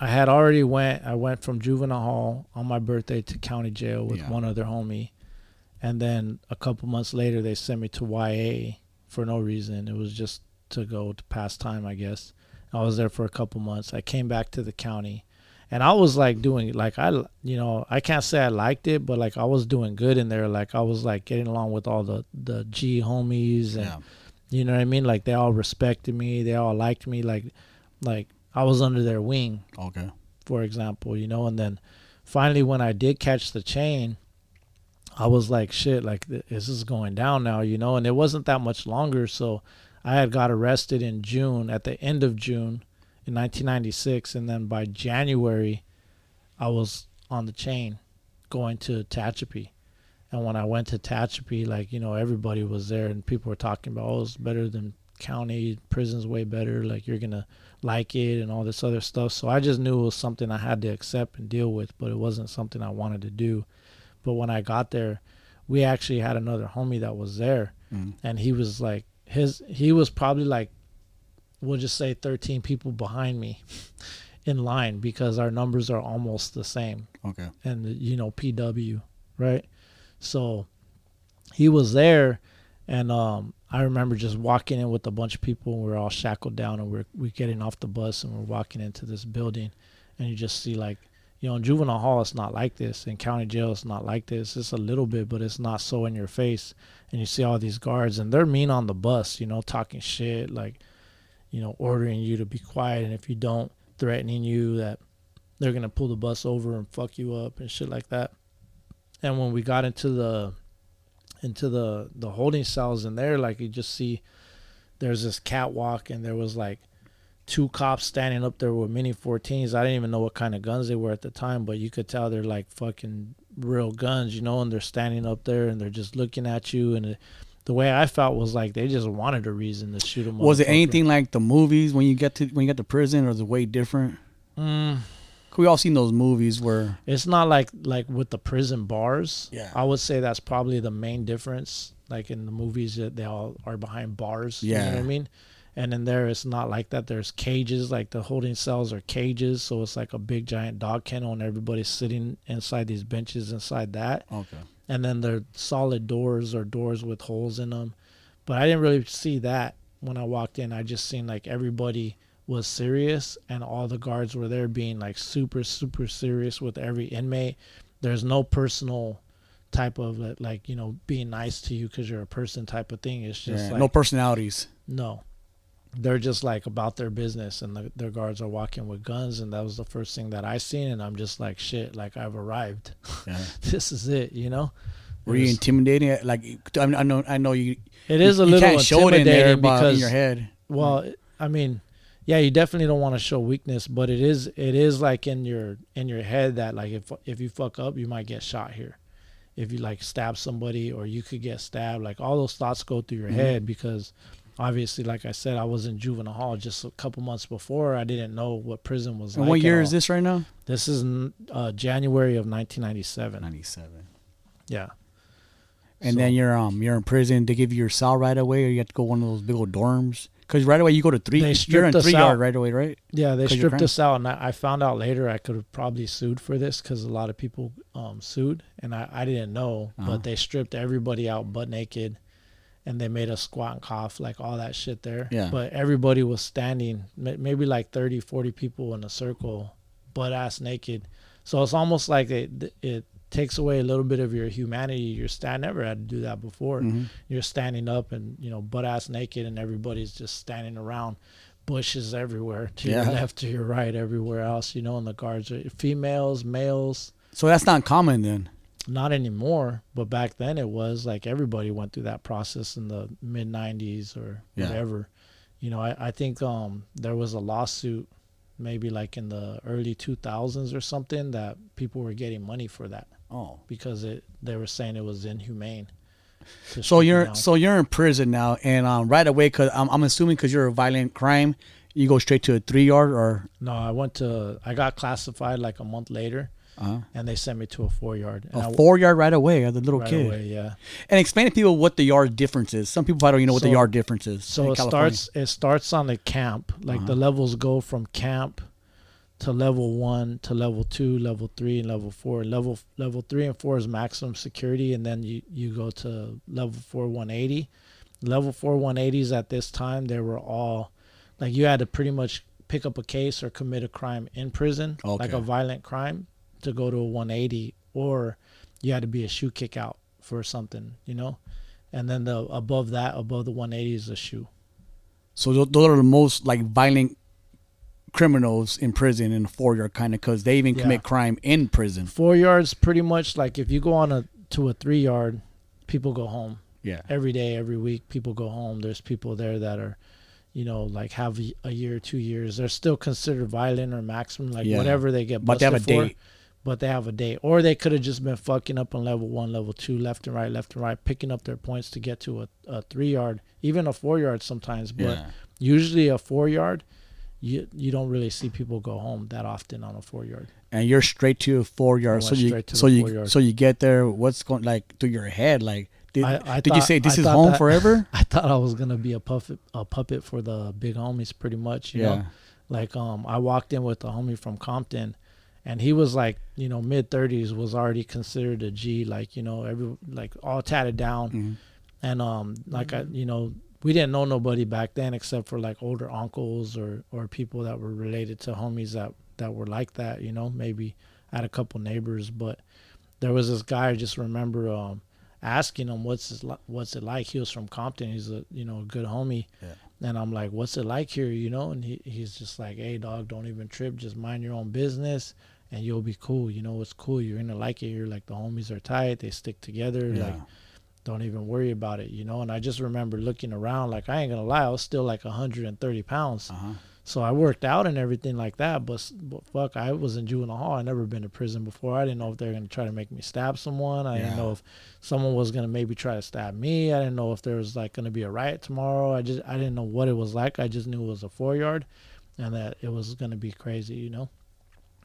I had already went I went from juvenile hall on my birthday to county jail with
Yeah.
one other homie. And then a couple months later they sent me to YA for no reason. It was just to go to pass time, I guess. I was there for a couple months. I came back to the county and I was like doing like I you know, I can't say I liked it, but like I was doing good in there. Like I was like getting along with all the the G homies and
Yeah.
you know what I mean? Like they all respected me, they all liked me like like I was under their wing,
Okay.
for example, you know, and then finally when I did catch the chain, I was like shit, like th- this is going down now, you know, and it wasn't that much longer, so I had got arrested in June at the end of June in 1996 and then by January I was on the chain going to Tehachapi. And when I went to Tehachapi, like, you know, everybody was there and people were talking about, oh, it's better than county, prison's way better, like you're gonna like it and all this other stuff. So I just knew it was something I had to accept and deal with, but it wasn't something I wanted to do. But when I got there, we actually had another homie that was there
Mm.
and he was like his he was probably like we'll just say 13 people behind me in line because our numbers are almost the same
Okay.
and you know PW, right? So he was there, and um, I remember just walking in with a bunch of people. And we are all shackled down, and we're we getting off the bus, and we're walking into this building, and you just see like, you know, in juvenile hall it's not like this, in county jail it's not like this. It's a little bit, but it's not so in your face. And you see all these guards, and they're mean on the bus, you know, talking shit, like, you know, ordering you to be quiet, and if you don't, threatening you that they're gonna pull the bus over and fuck you up and shit like that. And when we got into the into the the holding cells in there, like you just see there's this catwalk and there was like two cops standing up there with mini 14s. I didn't even know what kind of guns they were at the time, but you could tell they're like fucking real guns, you know, and they're standing up there and they're just looking at you and it, the way I felt was like they just wanted a reason to shoot them.
Was it anything like the movies when you get to when you get to prison, or is it way different?
Mm,
We all seen those movies where
It's not like like with the prison bars.
Yeah.
I would say that's probably the main difference. Like in the movies, that they all are behind bars. You know
Yeah.
what I mean? And in there, it's not like that. There's cages. Like the holding cells are cages, so it's like a big giant dog kennel, and everybody's sitting inside these benches inside that.
okay,
And then they're solid doors or doors with holes in them. But I didn't really see that when I walked in. I just seen like everybody was serious and all the guards were there being like super super serious with every inmate. There's no personal type of like you know being nice to you because you're a person type of thing. It's just
yeah,
like
no personalities.
no. They're just like about their business, and the, their guards are walking with guns, and that was the first thing that I seen, and I'm just like, shit, like I've arrived.
Yeah. [laughs]
this is it, you know.
Were you intimidating? Like I, know, I know you.
It is a little
can't show it in there,
intimidating because
in your head.
Well, I mean, yeah, you definitely don't want to show weakness, but it is it is like in your in your head that like if if you fuck up, you might get shot here. If you like stab somebody or you could get stabbed, like all those thoughts go through your
Mhm.
head because obviously, like I said, I was in juvenile hall just a couple months before. I didn't know what prison was
And
like.
what
at
year
all.
is this right now?
This is uh, January of 1997.
Ninety-seven.
Yeah.
And
So-
then you're um you're in prison. They give you your cell right away, or you have to go one of those big old dorms. Because right away you go to three.
They
you're
stripped
in
us
three yard
out.
right away, right?
Yeah, they
you're
stripped us out, and I, I found out later I could have probably sued for this because a lot of people um, sued, and I, I didn't know,
Uh-huh.
but they stripped everybody out butt naked, and they made us squat and cough like all that shit there
Yeah.
but everybody was standing maybe like 30 40 people in a circle butt ass naked so it's almost like it it takes away a little bit of your humanity you're stand never had to do that before
Mhm.
you're standing up and you know butt ass naked and everybody's just standing around bushes everywhere to your [laughs] left to your right everywhere else you know and the guards are females males
So that's not common then.
Not anymore but back then it was like everybody went through that process in the mid 90s or
Yeah.
whatever you know I, I think um there was a lawsuit maybe like in the early 2000s or something that people were getting money for that
Oh.
because it they were saying it was inhumane
So
you
you're
down.
so you're in prison now, and um, right away, cause I'm, I'm assuming because you're a violent crime, you go straight to a three yard or
no i went to i got classified like a month later
uh,
and they sent me to a four yard I
a
w-
four yard right away as a little
right
kid.
away yeah
And explain to people what the yard difference is. Some people probably don't even know what the yard difference is.
So it
California.
starts it starts on the camp. Like the
Uh-huh.
levels go from camp to level one to level two, level three, and level four. Level level three and four is maximum security, and then you you go to level four 180. Level four 180s at this time they were all like you had to pretty much pick up a case or commit a crime in prison, like a violent crime, to go to a 180, or you had to be a SHU kick out for something, you know. And then the above that, above the 180 is a SHU.
So those are the most like violent criminals in prison in the four yard kind of because they even
Yeah.
commit crime in prison.
Four yards, pretty much like if you go on a to a three yard, people go home
Yeah.
every day, every week. People go home. There's people there that are, you know, like have a- a year, two years. They're still considered violent or maximum, like
Yeah.
whatever they get.
But they have a
busted for,
date.
But they have a day. or they could have just been fucking up on level one, level two, left and right, left and right, picking up their points to get to a, a three yard, even a four yard sometimes. But
Yeah.
usually a four yard, you you don't really see people go home that often on a four yard.
And you're straight to a four yard. So you so you
yard.
so you get there. What's going like through your head? Like did,
I- I
did you say this
I
is home
that-
forever? [laughs]
I thought I was gonna be a puppet, a puppet for the big homies, pretty much. You know,
Yeah.
like um, I walked in with a homie from Compton, and he was like, you know, mid thirties, was already considered a G, like you know, every like all tatted down,
Mhm.
and um, like I, you know, we didn't know nobody back then except for like older uncles or or people that were related to homies that that were like that. You know, maybe I had a couple neighbors, but there was this guy I just remember um asking him what's his, li- what's it like. He was from Compton. He's a you know a good homie.
Yeah.
And I'm like, what's it like here? You know, and he, he's just like, hey dog, don't even trip. Just mind your own business, and you'll be cool. You know, it's cool. You're gonna like it here. Like the homies are tight. They stick together.
Yeah.
Like don't even worry about it. You know. And I just remember looking around. Like I ain't gonna lie, I was still like 130 pounds.
Uh-huh.
So I worked out and everything like that, but, but fuck, I was in juvenile hall. I never been to prison before. I didn't know if they were gonna try to make me stab someone. I
Yeah.
didn't know if someone was gonna maybe try to stab me. I didn't know if there was like gonna be a riot tomorrow. I just I didn't know what it was like. I just knew it was a four yard, and that it was gonna be crazy, you know.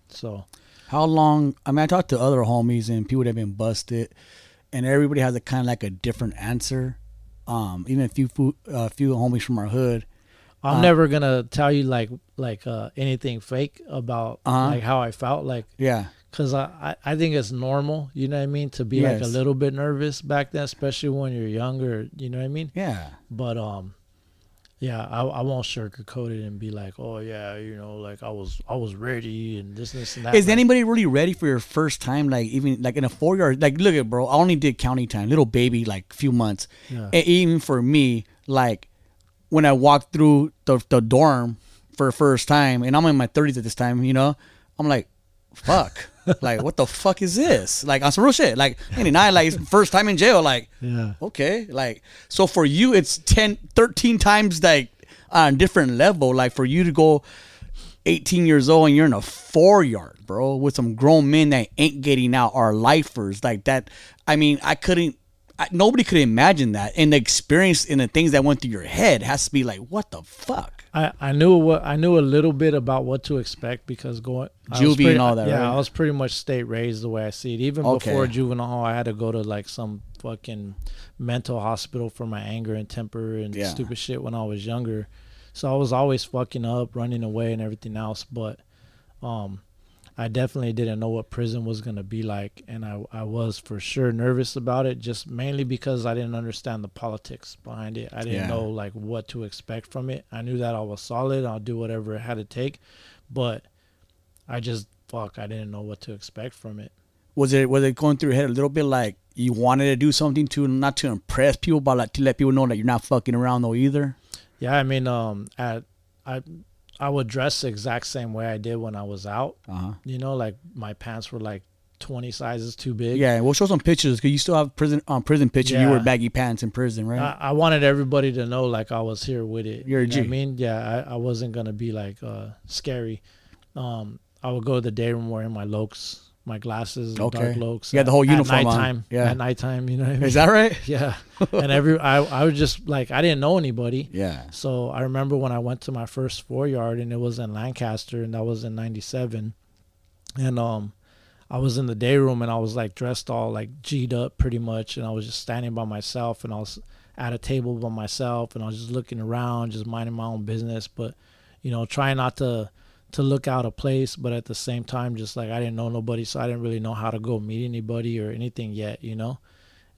So
How long? I mean, I talked to other homies and people that have been busted, and everybody has a kind of like a different answer. Um, even a few uh, few homies from our hood.
I'm
Uh,
never gonna tell you like like uh, anything fake about
Uh-huh.
like how I felt like
Yeah,
Cause I, I, I think it's normal, you know what I mean, to be like a little bit nervous back then, especially when you're younger, you know what I mean.
yeah.
But um, yeah, I, I won't sugarcoat it and be like, oh yeah, you know, like I was I was ready and this this and that.
Is
Like,
anybody really ready for your first time? Like even like in a four yard. Like look at bro. I only did county time, little baby, like few months.
Yeah.
And even for me, like when I walked through the the dorm for the first time, and I'm in my 30s at this time, you know, I'm like, fuck. like what the fuck is this? Like on some real shit. Like 89, like first time in jail. Like
yeah,
okay like so for you it's 10 13 times like on different level like for you to go 18 years old and you're in a four yard bro with some grown men that ain't getting out are lifers like that i mean i couldn't I, nobody could imagine that and the experience and the things that went through your head has to be like what the fuck
I, I knew what I knew a little bit about what to expect because going
Juvie
pretty-
and all that,
Yeah,
right?
I was pretty much state raised the way I see it. Even
Okay.
before juvenile hall, I had to go to like some fucking mental hospital for my anger and temper and
Yeah.
stupid shit when I was younger. So I was always fucking up, running away, and everything else. But um, I definitely didn't know what prison was gonna be like, and I I was for sure nervous about it, just mainly because I didn't understand the politics behind it. I didn't
Yeah.
know like what to expect from it. I knew that I was solid. I'll do whatever it had to take, but I just fuck. I didn't know what to expect from it.
Was it was it going through your head a little bit like you wanted to do something to not to impress people, but like to let people know that you're not fucking around though either?
Yeah, I mean, um, at I I would dress the exact same way I did when I was out.
Uh huh.
You know, like my pants were like twenty sizes too big.
Yeah, we'll show some pictures because you still have prison um, prison picture. You
Yeah.
wear baggy pants in prison, right?
I, I wanted everybody to know like I was here with it.
You're a
You know
G.
I mean, yeah, I, I wasn't gonna be like uh scary. Um, I would go to the day room wearing my lokes, my glasses, and
Okay.
dark
Locs. Yeah, the whole
at
uniform on.
nighttime.
Yeah.
at nighttime. You know what I mean?
Is that right? [laughs]
yeah. [laughs] and every I I was just like I didn't know anybody.
Yeah.
So I remember when I went to my first four yard and it was in Lancaster and that was in '97, and um, I was in the day room and I was like dressed all like G'd up pretty much, and I was just standing by myself and I was at a table by myself and I was just looking around, just minding my own business, but you know, trying not to to look out of place, but at the same time, just like I didn't know nobody, so I didn't really know how to go meet anybody or anything yet, you know.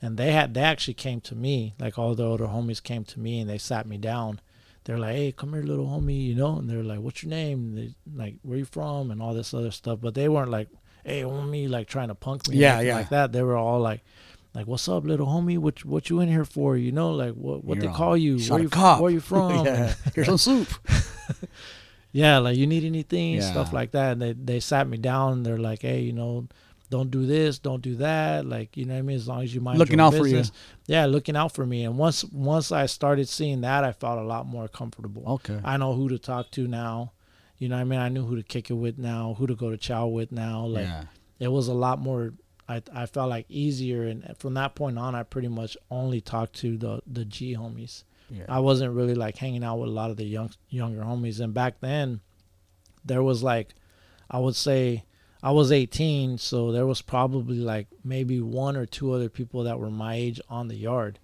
And they had they actually came to me, like all the older homies came to me and they sat me down. They're like, "Hey, come here, little homie," you know. And they're like, "What's your name?" They, like, "Where you from?" And all this other stuff. But they weren't like, "Hey, homie," like trying to punk me.
Yeah, yeah.
Like that. They were all like, "Like, what's up, little homie? What what you in here for? You know, like what what
You're
they
all,
call you? Where you
cop."
where you [laughs] from?
yeah. Here's some soup. [laughs]
yeah, like you need anything,
Yeah.
stuff like that. And they they sat me down and they're like, hey, you know, don't do this, don't do that. Like, you know what I mean? As long as you mind
Looking out for you.
Yeah, looking out for me. And once once I started seeing that, I felt a lot more comfortable.
Okay.
I know who to talk to now. You know what I mean? I knew who to kick it with now, who to go to chow with now. Like
yeah.
it was a lot more I, I felt like easier and from that point on I pretty much only talked to the the G homies.
Yeah.
I wasn't really like hanging out with a lot of the young younger homies. And back then, there was like, I would say, I was 18, so there was probably like maybe one or two other people that were my age on the yard,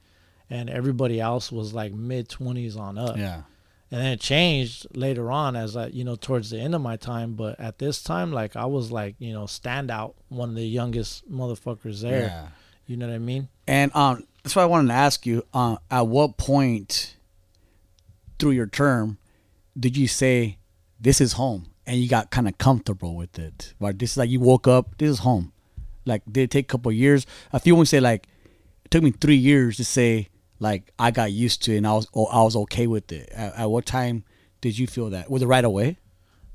and everybody else was like mid 20s on up.
yeah.
And then it changed later on as I, you know, towards the end of my time. But at this time, like I was like, you know, standout, one of the youngest motherfuckers there.
Yeah.
You know what I mean?
And um, that's why I wanted to ask you. Uh, at what point through your term did you say this is home, and you got kind of comfortable with it? Like this is like you woke up. This is home. Like did it take a couple of years? A few would say like it took me three years to say like I got used to it and I was oh, I was okay with it. At, at what time did you feel that? Was it right away?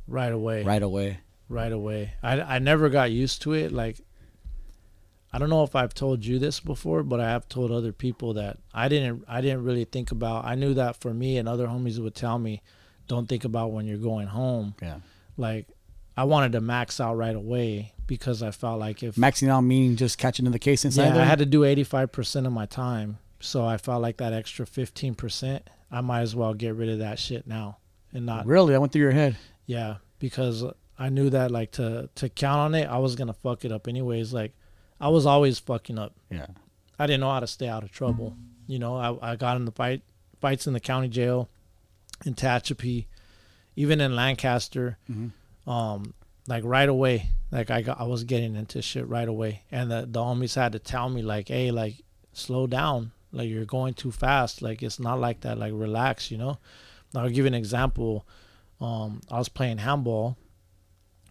Right away.
Right away.
right away. I, I never got used to it. Like, I don't know if I've told you this before, but I have told other people that I didn't I didn't really think about. I knew that for me and other homies would tell me, don't think about when you're going home.
Yeah.
Like, I wanted to max out right away because I felt like if
Maxing out meaning just catching in the case inside.
yeah,
there?
I had to do 85% of my time. So I felt like that extra 15%, I might as well get rid of that shit now and not
really. I went through your head.
yeah, because I knew that like to to count on it, I was gonna fuck it up anyways. Like I was always fucking up.
Yeah.
I didn't know how to stay out of trouble. You know, I, I got in the fight fights in the county jail, in Tehachapi, even in Lancaster.
Mhm.
Um, like right away, like I got I was getting into shit right away, and the the homies had to tell me like, hey, like slow down, like you're going too fast. Like it's not like that. Like relax, you know. Now I'll give you an example. Um, I was playing handball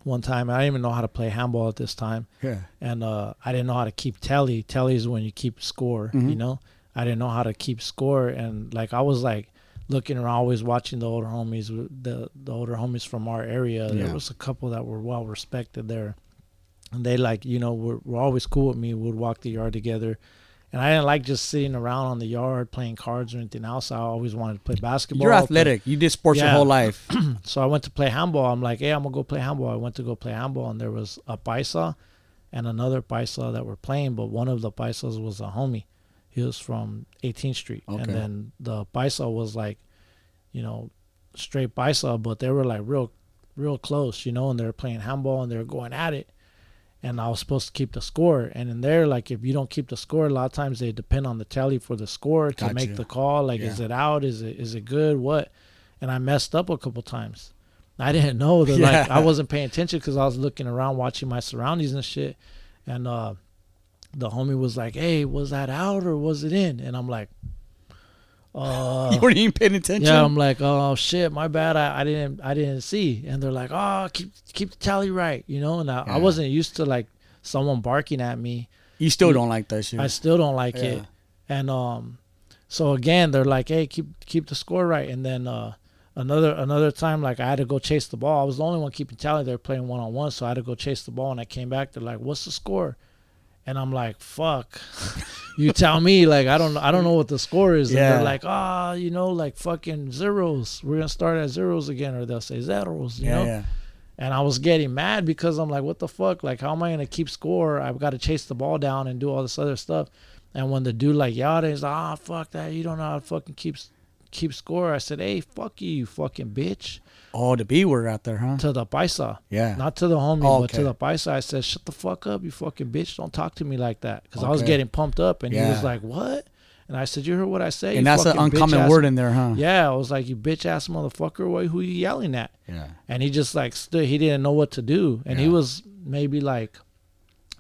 one time. I didn't even know how to play handball at this time
Yeah.
and uh, I didn't know how to keep tally. Tally is when you keep score,
Mhm.
you know. I didn't know how to keep score, and like I was like looking around, always watching the older homies, the the older homies from our area.
Yeah.
There was a couple that were well respected there, and they like you know were, were always cool with me. Would walk the yard together, and I didn't like just sitting around on the yard playing cards or anything else. I always wanted to play basketball.
You're athletic. You did sports your whole life. [clears throat]
So I went to play handball. I'm like, hey, I'm gonna go play handball. I went to go play handball, and there was a paisa and another paisa that were playing, but one of the paisas was a homie. He was from 18th Street,
Okay.
and then the paisa was like, you know, straight paisa, but they were like real, real close, you know, and they were playing handball and they were going at it. And I was supposed to keep the score, and in there, like if you don't keep the score, a lot of times they depend on the tally for the score to
Gotcha.
make the call. Like, is it out? Is it is it good? What? And I messed up a couple times I didn't know that.
Yeah.
Like I wasn't paying attention because I was looking around, watching my surroundings and shit. And uh, the homie was like, "Hey, was that out or was it in?" And I'm like, "Uh." [laughs]
you weren't even paying attention.
Yeah, I'm like, oh shit, my bad. I, I didn't I didn't see. And they're like, oh, keep keep the tally right, you know. And I,
Yeah.
I wasn't used to like someone barking at me.
you still don't like that shit.
I still don't like
Yeah.
it. And um, so again, they're like, hey, keep keep the score right. And then uh, another another time, like I had to go chase the ball. I was the only one keeping tally. They're playing one on one, so I had to go chase the ball. And I came back. They're like, what's the score? And I'm like, fuck. [laughs] you tell me. Like I don't I don't know what the score is. And
Yeah.
they're like, ah, you know, like fucking zeros. We're gonna start at zeros again, or they'll say zeros. You
yeah,
know.
yeah.
And I was getting mad because I'm like, what the fuck? Like, how am I going to keep score? I've got to chase the ball down and do all this other stuff. And when the dude like yelled, he's like, ah, fuck that. You don't know how to fucking keep keep score. I said, hey, fuck you, you fucking bitch.
Oh, the B word out there, huh?
To the paisa.
Yeah.
Not to the homie,
Oh,
but to the paisa. I said, shut the fuck up, you fucking bitch. Don't talk to me like that. Because I was getting pumped up. And he was like, what? And I said, you heard what I say?
and that's an uncommon
bitch-ass-"
word in there, huh?
Yeah, I was like, you bitch ass motherfucker. What, who you yelling at?
Yeah.
and he just like stood he didn't know what to do and he was maybe like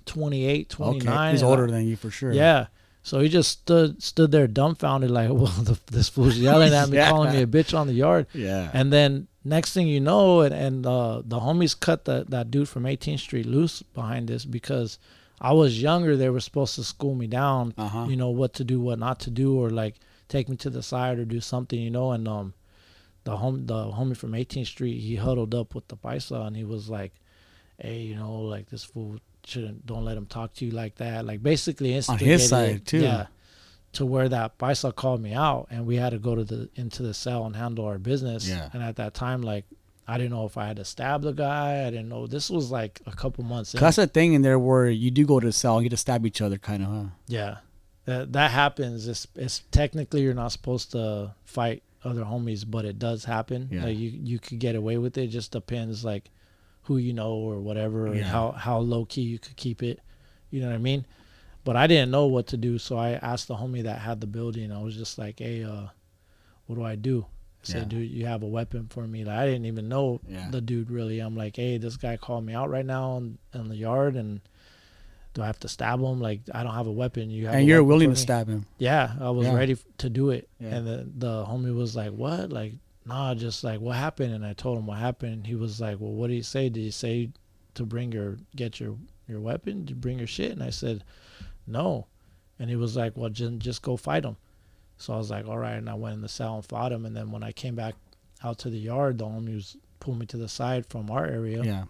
28 29
Okay. He's older
I-
than you for sure.
yeah so he just stood stood there dumbfounded like [laughs] well the, this fool's yelling at me [laughs]
Yeah.
calling me a bitch on the yard
Yeah.
and then next thing you know and, and uh, the homies cut the, that dude from 18th street loose behind this because i was younger they were supposed to school me down
Uh-huh.
you know what to do what not to do or like take me to the side or do something you know and um the home the homie from 18th street he huddled up with the paisa and he was like hey you know like this fool shouldn't don't let him talk to you like that like basically
On his side too.
yeah to where that paisa called me out and we had to go to the into the cell and handle our business
Yeah.
and at that time like i didn't know if i had to stab the guy i didn't know this was like a couple months
that's a thing in there where you do go to the cell and you get to stab each other, kind of, huh?
Yeah, that that happens. It's it's technically you're not supposed to fight other homies, but it does happen.
Yeah.
Like you you could get away with it. it. Just depends like who you know or whatever, or how how low key you could keep it. You know what I mean? But I didn't know what to do, so I asked the homie that had the building. I was just like, "Hey, uh, what do I do?" I said,
Yeah.
"Dude, you have a weapon for me?" Like I didn't even know
Yeah.
the dude really. I'm like, "Hey, this guy called me out right now in, in the yard, and do I have to stab him? Like I don't have a weapon. You have
And you're willing to stab him.
Yeah, I was
Yeah.
ready to do it. And the, the homie was like, "What?" Like, nah, just like what happened. And I told him what happened. He was like, "Well, what did he say? Did he say to bring your get your your weapon? Did you bring your shit?" And I said, "No." And he was like, "Well, just just go fight him." So I was like, "All right." And I went in the cell and fought him. And then when I came back out to the yard, the homie was pulled me to the side from our area,
Yeah.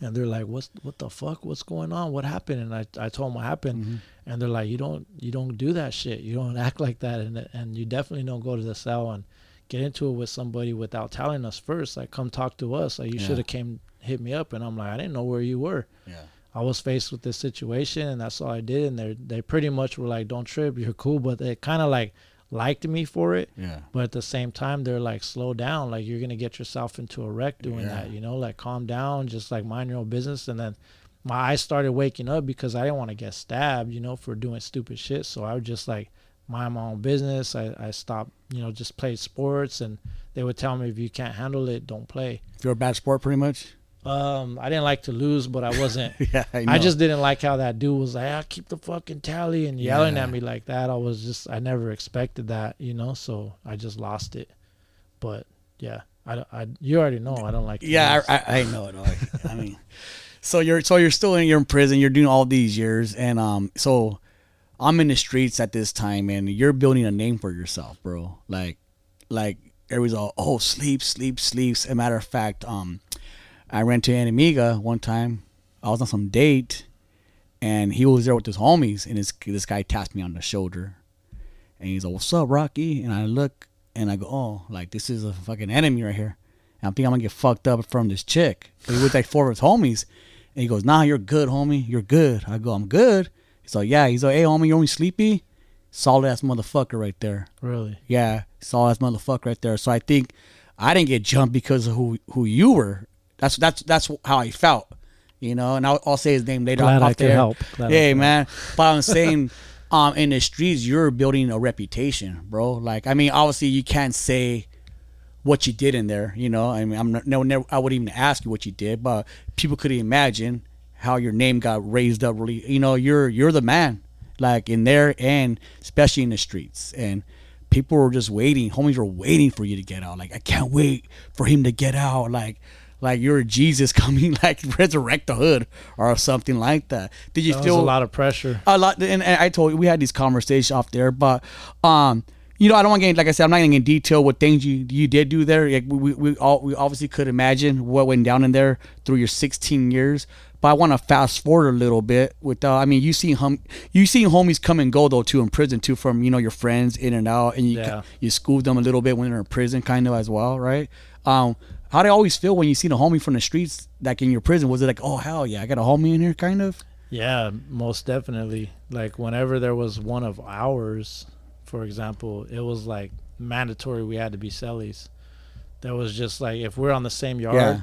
and they're like, "What's what the fuck? What's going on? What happened?" And I I told them what happened
Mhm.
and they're like, you don't you don't do that shit. You don't [laughs] act like that, and and you definitely don't go to the cell and get into it with somebody without telling us first. Like, come talk to us. Like, you
Yeah.
should have came hit me up, and I'm like, I didn't know where you were.
Yeah.
I was faced with this situation, and that's all I did. And they they pretty much were like, don't trip, you're cool, but they kind of like liked me for it.
Yeah.
But at the same time, they're like, slow down. Like, you're going to get yourself into a wreck doing
Yeah.
that, you know? Like, calm down, just like mind your own business. And then my eyes started waking up because I didn't want to get stabbed, you know, for doing stupid shit. So I would just like mind my own business. I, I stopped, you know, just play sports. And they would tell me, if you can't handle it, don't play.
If you're a bad sport, pretty much.
Um, I didn't like to lose, but I wasn't. [laughs]
yeah. I.
I just didn't like how that dude was like, "Ah, keep the fucking tally," and yelling
Yeah.
at me like that. I was just, I never expected that, you know. So I just lost it. But yeah, I, I you already know I don't like.
Yeah. I, I, I know it. I, I mean, [laughs] so you're so you're still in you're in prison. You're doing all these years, and um, so I'm in the streets at this time, and you're building a name for yourself, bro. Like, like everybody's all, oh, sleep, sleep, sleeps. As a matter of fact, um, I ran to Anamiga one time. I was on some date, and he was there with his homies, and this this guy tapped me on the shoulder, and he's like, "What's up, Rocky?" And I look, and I go, "Oh, like this is a fucking enemy right here." And I'm thinking I'm gonna get fucked up from this chick. He was like four of his homies, and he goes, "Nah, you're good, homie. You're good." I go, "I'm good." He's like, "Yeah." He's like, "Hey, homie, you only sleepy?" Solid ass motherfucker right there.
really.
Yeah, solid ass motherfucker right there. So I think I didn't get jumped because of who who you were. That's that's that's how I felt, you know. And I'll, I'll say his name later.
Glad
off
I could
there.
help. Glad
Hey
could
man, but I'm [laughs] saying, um, in the streets, you're building a reputation, bro. Like, I mean, obviously, you can't say what you did in there. You know, I mean, I'm no, never, I wouldn't even ask you what you did, but people could imagine how your name got raised up. Really, you know, you're you're the man, like in there, and especially in the streets, and people were just waiting. Homies were waiting for you to get out. Like, I can't wait for him to get out. Like. Like you're Jesus coming, [laughs] like resurrect the hood or something like that. Did you
That
feel
a lot of pressure.
a lot and, and I told you we had these conversations off there, but um, you know, I don't want to get like I said, I'm not getting in detail what things you you did do there. Like we we, we all we obviously could imagine what went down in there through your 16 years. But I want to fast forward a little bit with uh, I mean, you seen hum you seen homies come and go though too in prison too from you know your friends in and out, and you
Yeah.
you schooled them a little bit when they're in prison, kind of as well, right? Um, how do you always feel when you seen a homie from the streets like in your prison? Was it like, oh hell yeah, I got a homie in here, kind of?
Yeah, most definitely. Like whenever there was one of ours, for example, it was like mandatory we had to be cellies. That was just like if we're on the same yard,
Yeah.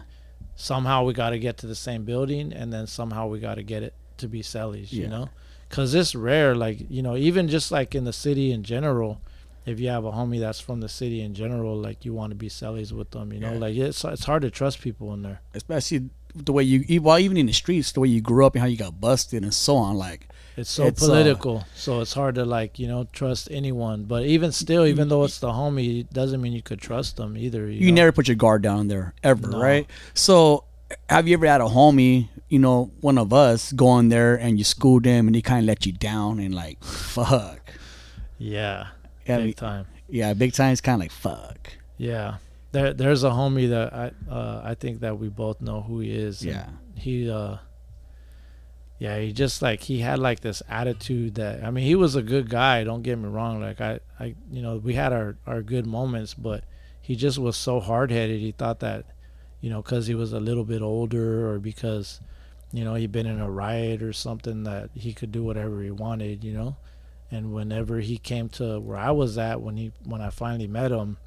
somehow we got to get to the same building, and then somehow we got to get it to be cellies.
Yeah.
You know, because it's rare. Like you know, even just like in the city in general. If you have a homie that's from the city in general, like you want to be cellies with them, you know,
Yeah.
like it's it's hard to trust people in there.
especially the way you well even in the streets the way you grew up and how you got busted and so on like
It's so
It's, uh,
political, so it's hard to like you know trust anyone. But even still, even though it's the homie, it doesn't mean you could trust them either. You,
you
know?
never put your guard down there ever
No.
right so have you ever had a homie you know one of us go in there and you schooled him and he kind of let you down and like fuck
Yeah,
Yeah,
big time.
yeah big time is kind of like fuck
Yeah, there there's a homie that I uh, I think that we both know who he is.
Yeah.
he uh. Yeah, he just like he had like this attitude that I mean he was a good guy. Don't get me wrong. Like I, I you know we had our our good moments, but he just was so hard headed. He thought that, you know, because he was a little bit older or because, you know, he'd been in a riot or something that he could do whatever he wanted. You know, and whenever he came to where I was at when he when I finally met him,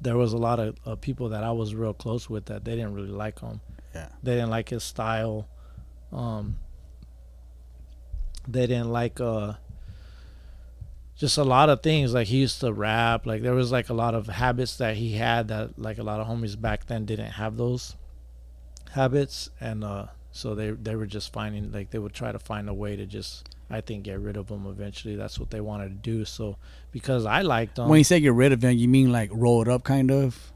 there was a lot of uh, people that I was real close with that they didn't really like him.
Yeah.
They didn't like his style. Um. They didn't like uh. Just a lot of things like he used to rap. Like there was like a lot of habits that he had that like a lot of homies back then didn't have those habits, and uh, so they they were just finding like they would try to find a way to just I think get rid of them eventually. That's what they wanted to do. So because I liked them,
when you say get rid of them, you mean like roll it up kind of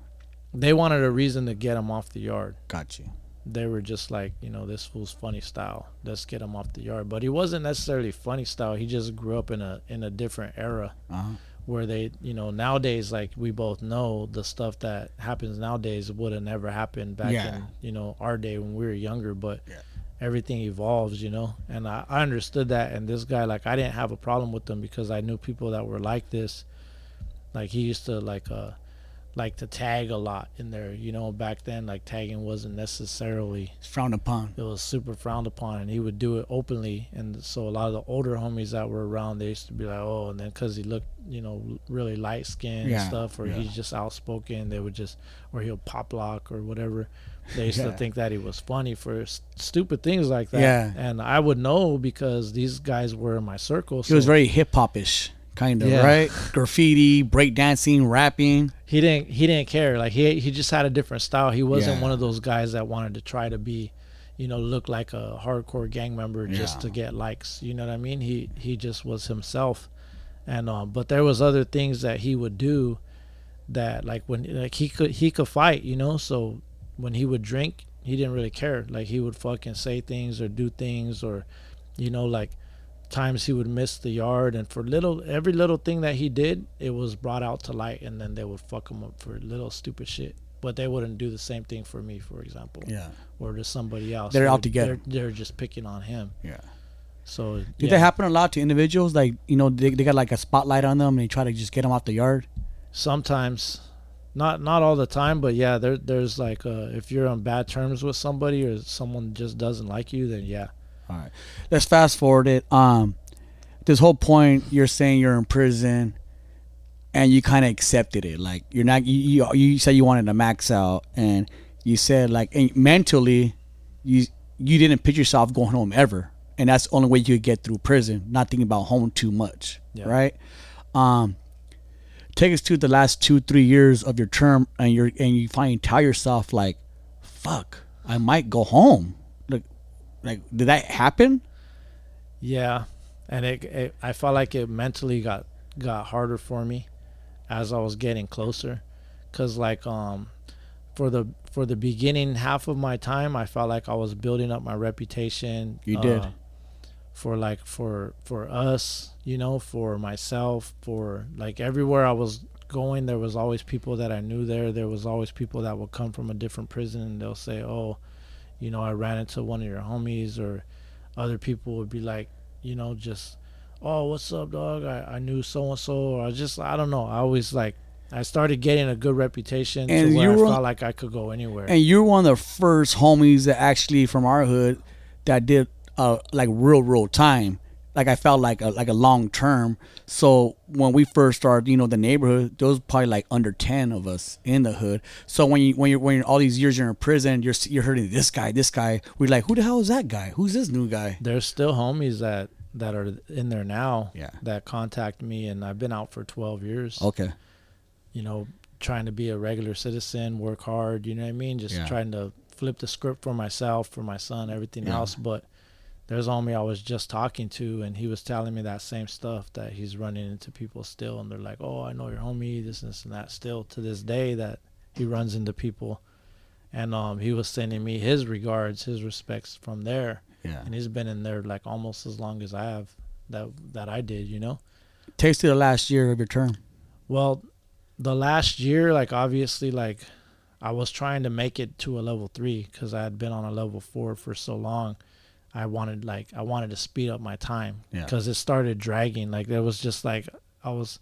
they wanted a reason to get him off the yard.
got you
They were just like, you know, this fool's funny style. Let's get him off the yard. But he wasn't necessarily funny style. He just grew up in a in a different era
uh-huh
where they, you know, nowadays like we both know the stuff that happens nowadays would have never happened back
Yeah.
in, you know, our day when we were younger, but
Yeah.
Everything evolves, you know. And I, I understood that and this guy like I didn't have a problem with them because I knew people that were like this. Like he used to like uh like to tag a lot in there, you know, back then like tagging wasn't necessarily
it's frowned upon
it was super frowned upon and he would do it openly and so a lot of the older homies that were around they used to be like oh and then because he looked you know really light skinned
Yeah,
and stuff or
yeah.
he's just outspoken they would just or he'll pop lock or whatever they used
Yeah.
to think that he was funny for s- stupid things like that
Yeah.
and i would know because these guys were in my circle
he was very hip-hop-ish kind of
Yeah.
right graffiti breakdancing rapping
he didn't he didn't care like he he just had a different style he wasn't
Yeah.
one of those guys that wanted to try to be you know look like a hardcore gang member just
Yeah.
to get likes you know what i mean he he just was himself and um but there was other things that he would do that like when like he could he could fight you know so when he would drink he didn't really care. Like he would fucking say things or do things or you know like times he would miss the yard. And for little every little thing that he did it was brought out to light and then they would fuck him up for little stupid shit. But they wouldn't do the same thing for me for example
yeah.
or to somebody else.
They're out
They-
together.
they're, they're just picking on him.
Yeah.
So
Did
yeah,
that happen a lot to individuals? Like, you know, they, they got like a spotlight on them and they try to just get them off the yard?
sometimes not not all the time but yeah there there's like uh if you're on bad terms with somebody or someone just doesn't like you then yeah
All right. Let's fast forward it. Um, this whole point, you're saying you're in prison and you kind of accepted it. Like, you're not, you, you, you said you wanted to max out and you said, like, and mentally, you, you didn't picture yourself going home ever. And that's the only way you could get through prison, not thinking about home too much.
Yeah.
Right. Um, take us to the last two three years of your term, and you're and you finally tell yourself like, "Fuck, I might go home." Like, like did that happen?
Yeah, and it, it I felt like it mentally got got harder for me as I was getting closer, cause like um for the for the beginning half of my time, I felt like I was building up my reputation.
You did.
For like for for us, you know, for myself, for like everywhere I was going, there was always people that I knew there. There was always people that would come from a different prison and they'll say, "Oh, you know, I ran into one of your homies," or other people would be like, you know, just, "Oh, what's up, dog? I, I knew so and so," or I just I don't know. I always like I started getting a good reputation
And
to where
you
I felt like I could go anywhere.
And you're one of the first homies that actually from our hood that did uh like real real time. Like I felt like a like a long term. So when we first started, you know, the neighborhood, there was probably like under ten of us in the hood. So when you when you're when you're, all these years you're in prison, you're you're hurting this guy, this guy. We're like, who the hell is that guy? Who's this new guy?
There's still homies that that are in there now
Yeah.
that contact me, and I've been out for 12 years.
Okay.
you know, trying to be a regular citizen, work hard, you know what I mean? Just
Yeah.
trying to flip the script for myself, for my son, everything
Yeah.
else. But there's homie I was just talking to, and he was telling me that same stuff that he's running into people still, and they're like, "Oh, I know your homie, this, this, and that." Still to this day, that he runs into people, and um, he was sending me his regards, his respects from there,
Yeah.
and he's been in there like almost as long as I have that that I did, you know.
Takes to the last year of your term.
Well, the last year, like obviously, like I was trying to make it to a level three because I had been on a level four for so long. I wanted like I wanted to speed up my time
Yeah.
because it started dragging. Like there was just like I was,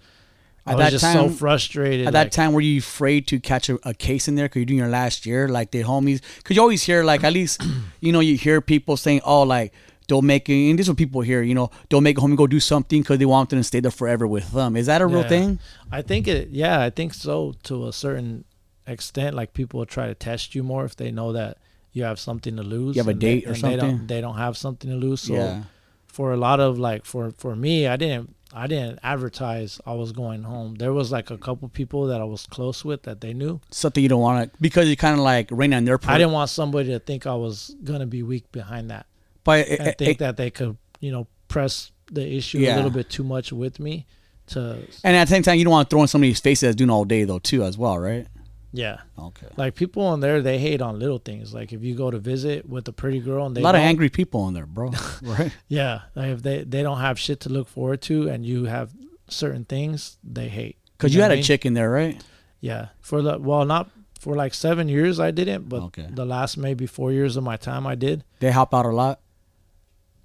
I
At
was just so frustrated.
At that time, were you afraid to catch a, a case in there because you're doing your last year? Like the homies, because you always hear, like, at least, [clears throat] you know, you hear people saying, oh, like, don't make it, and these are people here, you know, don't make a homie go do something because they want them to stay there forever with them. Is that a real thing?
I think it. Yeah, I think so to a certain extent. Like people will try to test you more if they know that you have something to lose.
You have a
and they-
date or
and They
something?
don't, they don't have something to lose. So
yeah.
for a lot of like for for me i didn't i didn't advertise i was going home there was like a couple people that i was close with that they knew
Something you don't want to, because you kind of like rain on their
i didn't want somebody to think i was gonna be weak behind that
but it,
and
it-
think
it-
that they could you know press the issue
Yeah.
a little bit too much with me to
and at the same time, you don't want to throw in somebody's faces that's doing all day, though, too, as well, right?
Yeah
Okay.
like people on there they hate on little things like if you go to visit with a pretty girl and they
a lot of angry people on there, bro. [laughs] right?
yeah like if they they don't have shit to look forward to and you have certain things they hate
Because
know
you had a
mean?
chick in there, right?
Yeah, for the well, not for like seven years I didn't, but
Okay.
the last maybe four years of my time I did.
They help out a lot.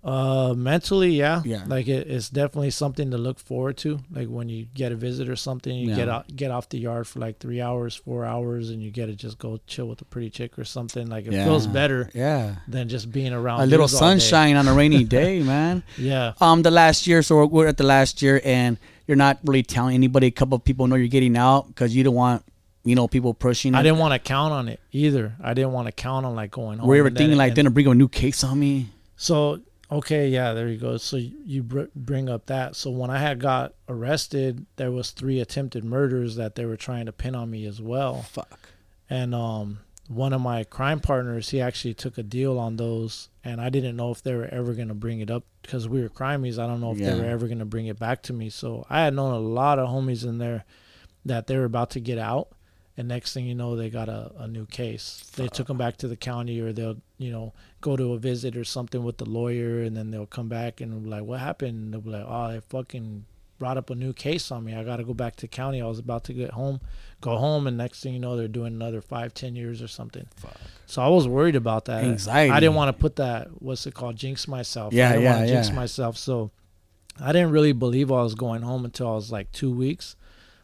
Uh, mentally, yeah,
Yeah.
like it, it's definitely something to look forward to. Like when you get a visit or something, you get out, get off the yard for like three hours, four hours, and you get to just go chill with a pretty chick or something. Like it feels better
Yeah.
than just being around
A little
dudes all day.
sunshine on a rainy [laughs] day, man.
Yeah,
um the last year so we're, we're at the last year and you're not really telling anybody a couple of people know you're getting out because you don't want you know people pushing
I
it.
didn't want to count on it either. I didn't want to count on like going
were you ever thinking like
and-
then bring a new case on me
So okay, yeah, there you go. So you- br- bring up that. So when I had got arrested, there was three attempted murders that they were trying to pin on me as well.
fuck
And um, one of my crime partners, he actually took a deal on those, and I didn't know if they were ever gonna bring it up because we were crimies. I don't know if
Yeah.
they were ever gonna bring it back to me. So I had known a lot of homies in there that they were about to get out. And next thing you know, they got a, a new case. They took them back to the county, or they'll, you know, go to a visit or something with the lawyer, and then they'll come back and be like, "What happened?" And they'll be like, "Oh, they fucking brought up a new case on me. I got to go back to county. I was about to get home, go home, and next thing you know, they're doing another five, ten years or something." So I was worried about that.
Anxiety.
I didn't want to put that. What's it called? Jinx myself.
Yeah,
I didn't
yeah,
want to jinx myself. So I didn't really believe I was going home until I was like two weeks.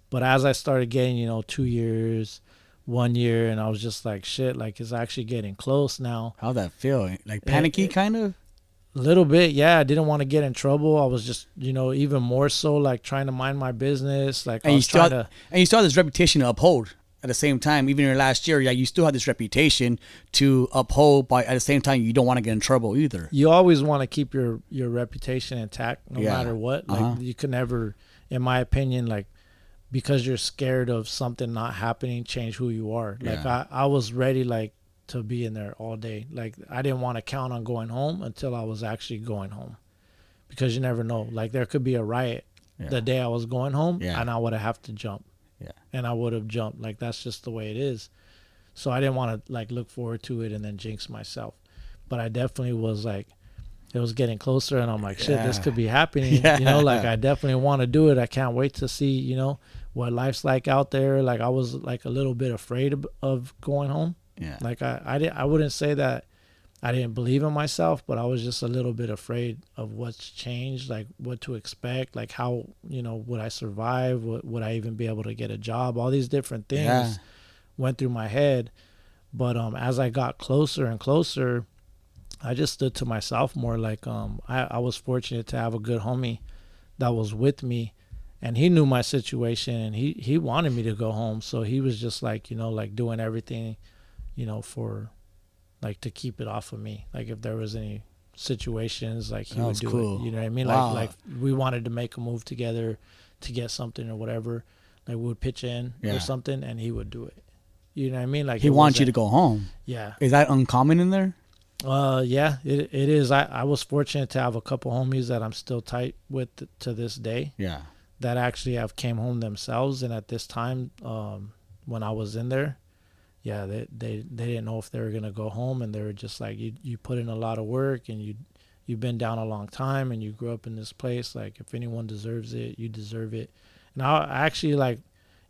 But as I started getting, you know, two years, one year, and I was just like, shit, like it's actually getting close now.
how'd that feel like panicky
it-
kind of
A little bit, yeah. I didn't want to get in trouble. I was just, you know, even more so like trying to mind my business. Like I
and you
was
still
trying to.
and you still have this reputation to uphold at the same time even in your last year yeah you still have this reputation to uphold but at the same time you don't want to get in trouble either
You always want to keep your your reputation intact, no
Yeah.
matter what. Like
Uh-huh.
you can never, in my opinion, like because you're scared of something not happening change who you are like
Yeah.
i i was ready like to be in there all day like i didn't want to count on going home until i was actually going home because you never know like there could be a riot
Yeah.
the day i was going home
Yeah.
and i would have have to jump
Yeah.
and i would have jumped like that's just the way it is so i didn't want to like look forward to it and then jinx myself but i definitely was like it was getting closer and i'm like shit this could be happening. [laughs] You know like i definitely want to do it. I can't wait to see you know what life's like out there. Like i was like a little bit afraid of, of going home.
Yeah.
like I, I didn't I wouldn't say that I didn't believe in myself, but I was just a little bit afraid of what's changed, like what to expect, like how you know would I survive, would, would I even be able to get a job, all these different things
Yeah.
went through my head. But um, as I got closer and closer, I just stood to myself more. Like um, I, I was fortunate to have a good homie that was with me, and he knew my situation, and he he wanted me to go home. So he was just like you know like doing everything, you know for, like to keep it off of me. Like if there was any situations, like he
That
would do
cool.
it. You know what I mean?
Wow.
Like like we wanted to make a move together to get something or whatever. Like we would pitch in
Yeah.
or something, and he would do it. You know what I mean? Like
He wants you to go home.
Yeah.
Is that uncommon in there?
Uh, yeah. It it is. I I was fortunate to have a couple homies that I'm still tight with to this day
Yeah.
that actually have came home themselves, and at this time, um, when I was in there, yeah, they they they didn't know if they were gonna go home, and they were just like, you you put in a lot of work, and you you've been down a long time, and you grew up in this place. Like, if anyone deserves it, you deserve it. And I I actually like,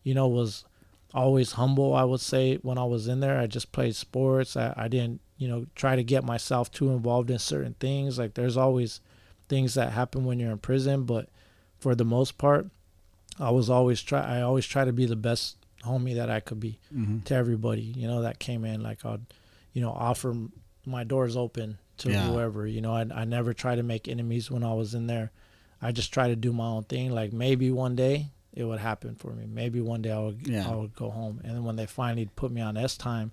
you know, was always humble. I would say when I was in there, I just played sports. I I didn't you know try to get myself too involved in certain things. Like, there's always things that happen when you're in prison, but for the most part, I was always try. I always try to be the best homie that I could be
Mm-hmm.
to everybody, you know, that came in. Like I'd, you know, offer my doors open to
Yeah.
whoever. You know, I I never try to make enemies when I was in there. I just try to do my own thing. Like maybe one day it would happen for me. Maybe one day I would
Yeah.
I would go home. And then when they finally put me on S time,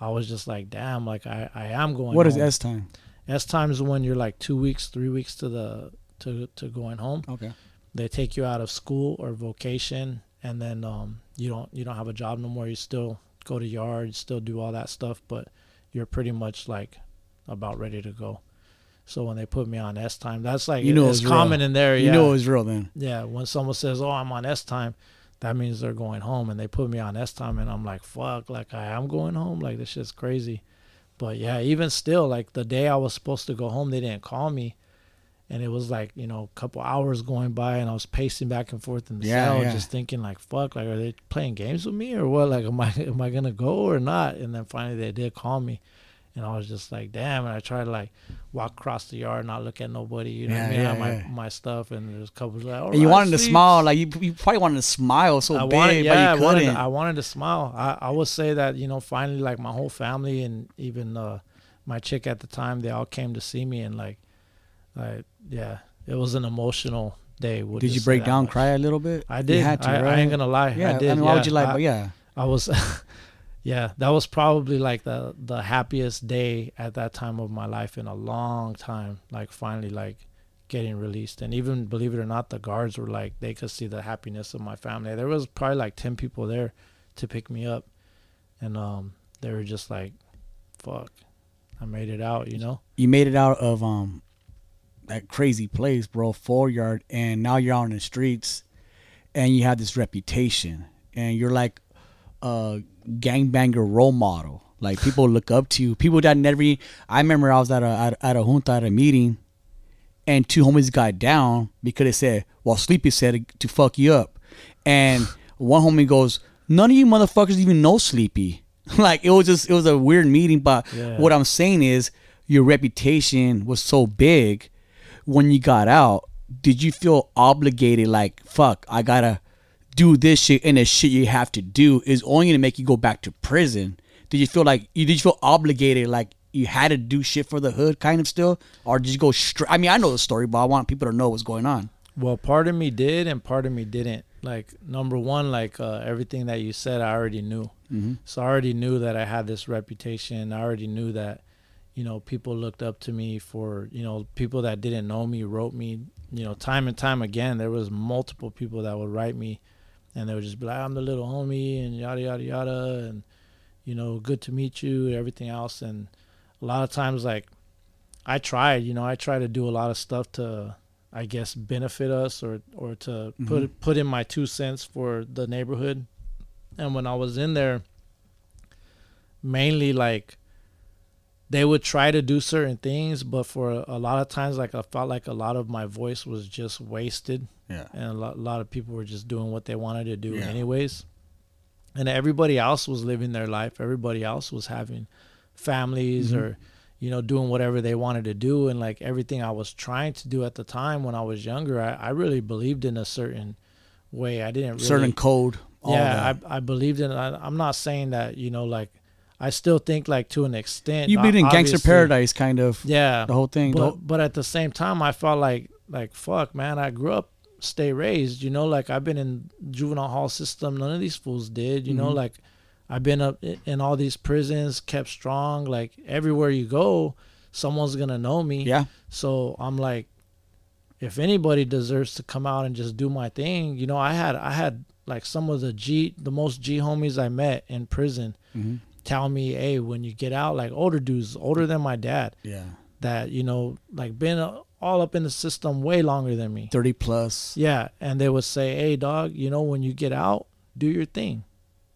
I was just like, damn, like I I am going.
What is
home.
S time?
S time is when you're like two weeks, three weeks to the to to going home
Okay.
they take you out of school or vocation and then um, you don't you don't have a job no more you still go to yard still do all that stuff but you're pretty much like about ready to go so when they put me on s time that's like
You know
it's
it's
common
real.
in there
You
yeah
know it was real then.
yeah when someone says oh i'm on s time that means they're going home and they put me on s time and i'm like fuck like i am going home? Like this shit's crazy. But yeah even still like the day i was supposed to go home they didn't call me. And it was like you know a couple hours going by and i was pacing back and forth in the
Yeah,
cell
yeah.
just thinking like fuck like are they playing games with me or what? Like am i [laughs] am i gonna go or not? And then finally they did call me and i was just like damn and i tried to like walk across the yard not look at nobody you know what i mean
yeah,
my
yeah.
my stuff and there's couples like
And you
"Alright,
wanted to smile, like you, you probably wanted to smile so
I
big,
wanted, yeah,
but
I
you
wanted, to, I wanted to smile. I, I would say that you know, finally, like my whole family and even uh, my chick at the time, they all came to see me, and like, like, yeah, it was an emotional day. we'll
did you break down,
much.
cry a little bit?
I
You
did.
had to,
I, I
right?
ain't gonna lie.
Yeah,
I did.
mean, why would you lie?
I,
but yeah,
I was, [laughs] yeah, that was probably like the the happiest day at that time of my life in a long time. Like finally, like getting released, and even believe it or not, the guards were like they could see the happiness of my family. There was probably like ten people there to pick me up, and um, they were just like, "Fuck, I made it out," you know.
you made it out of um that crazy place, bro, four yard, and now you're in the streets, and you have this reputation, and you're like a gangbanger role model. Like people look up to you. People that never. I remember I was at a at, at a junta at a meeting, and two homies got down because they said, "Well, Sleepy said to fuck you up," and one homie goes, "None of you motherfuckers even know Sleepy." [laughs] like it was just it was a weird meeting, but
Yeah.
what I'm saying is your reputation was so big when you got out. Did you feel obligated? Like fuck, I gotta do this shit, and the shit you have to do is only gonna make you go back to prison. Did you feel like you did you feel obligated, like you had to do shit for the hood, kind of still, or did you go straight? I mean, I know the story, but I want people to know what's going on.
Well, part of me did, and part of me didn't. Like number one, like uh, everything that you said, I already knew.
Mm-hmm.
So I already knew that I had this reputation. I already knew that, you know, people looked up to me for, you know, people that didn't know me wrote me, you know, time and time again. There was multiple people that would write me and they would just be like, "I'm the little homie," and yada yada yada, and you know, good to meet you, everything else. And a lot of times, like, I tried, you know, I try to do a lot of stuff to, I guess, benefit us or or to put mm-hmm. put in my two cents for the neighborhood. And when I was in there, mainly like they would try to do certain things, but for a, a lot of times, like I felt like a lot of my voice was just wasted
Yeah.
and a lot, a lot of people were just doing what they wanted to do
Yeah.
anyways and everybody else was living their life everybody else was having families
Mhm.
or you know doing whatever they wanted to do and like everything i was trying to do at the time when i was younger i, I really believed in a certain way i didn't really
Certain code. all
yeah. I, I believed in it I, i'm not saying that you know like i still think like to an extent
you believe in gangster paradise, kind of.
yeah
The whole thing.
but, but at the same time i felt like like fuck man i grew up stay raised you know like i've been in juvenile hall system none of these fools did you know
Mhm.
like i've been up in all these prisons kept strong like everywhere you go someone's gonna know me
yeah.
so i'm like if anybody deserves to come out and just do my thing you know i had i had like some of the g the most g homies i met in prison
hmm
tell me hey when you get out like older dudes older than my dad
Yeah.
that you know like been uh, all up in the system way longer than me
30 plus.
yeah and they would say hey dog you know when you get out do your thing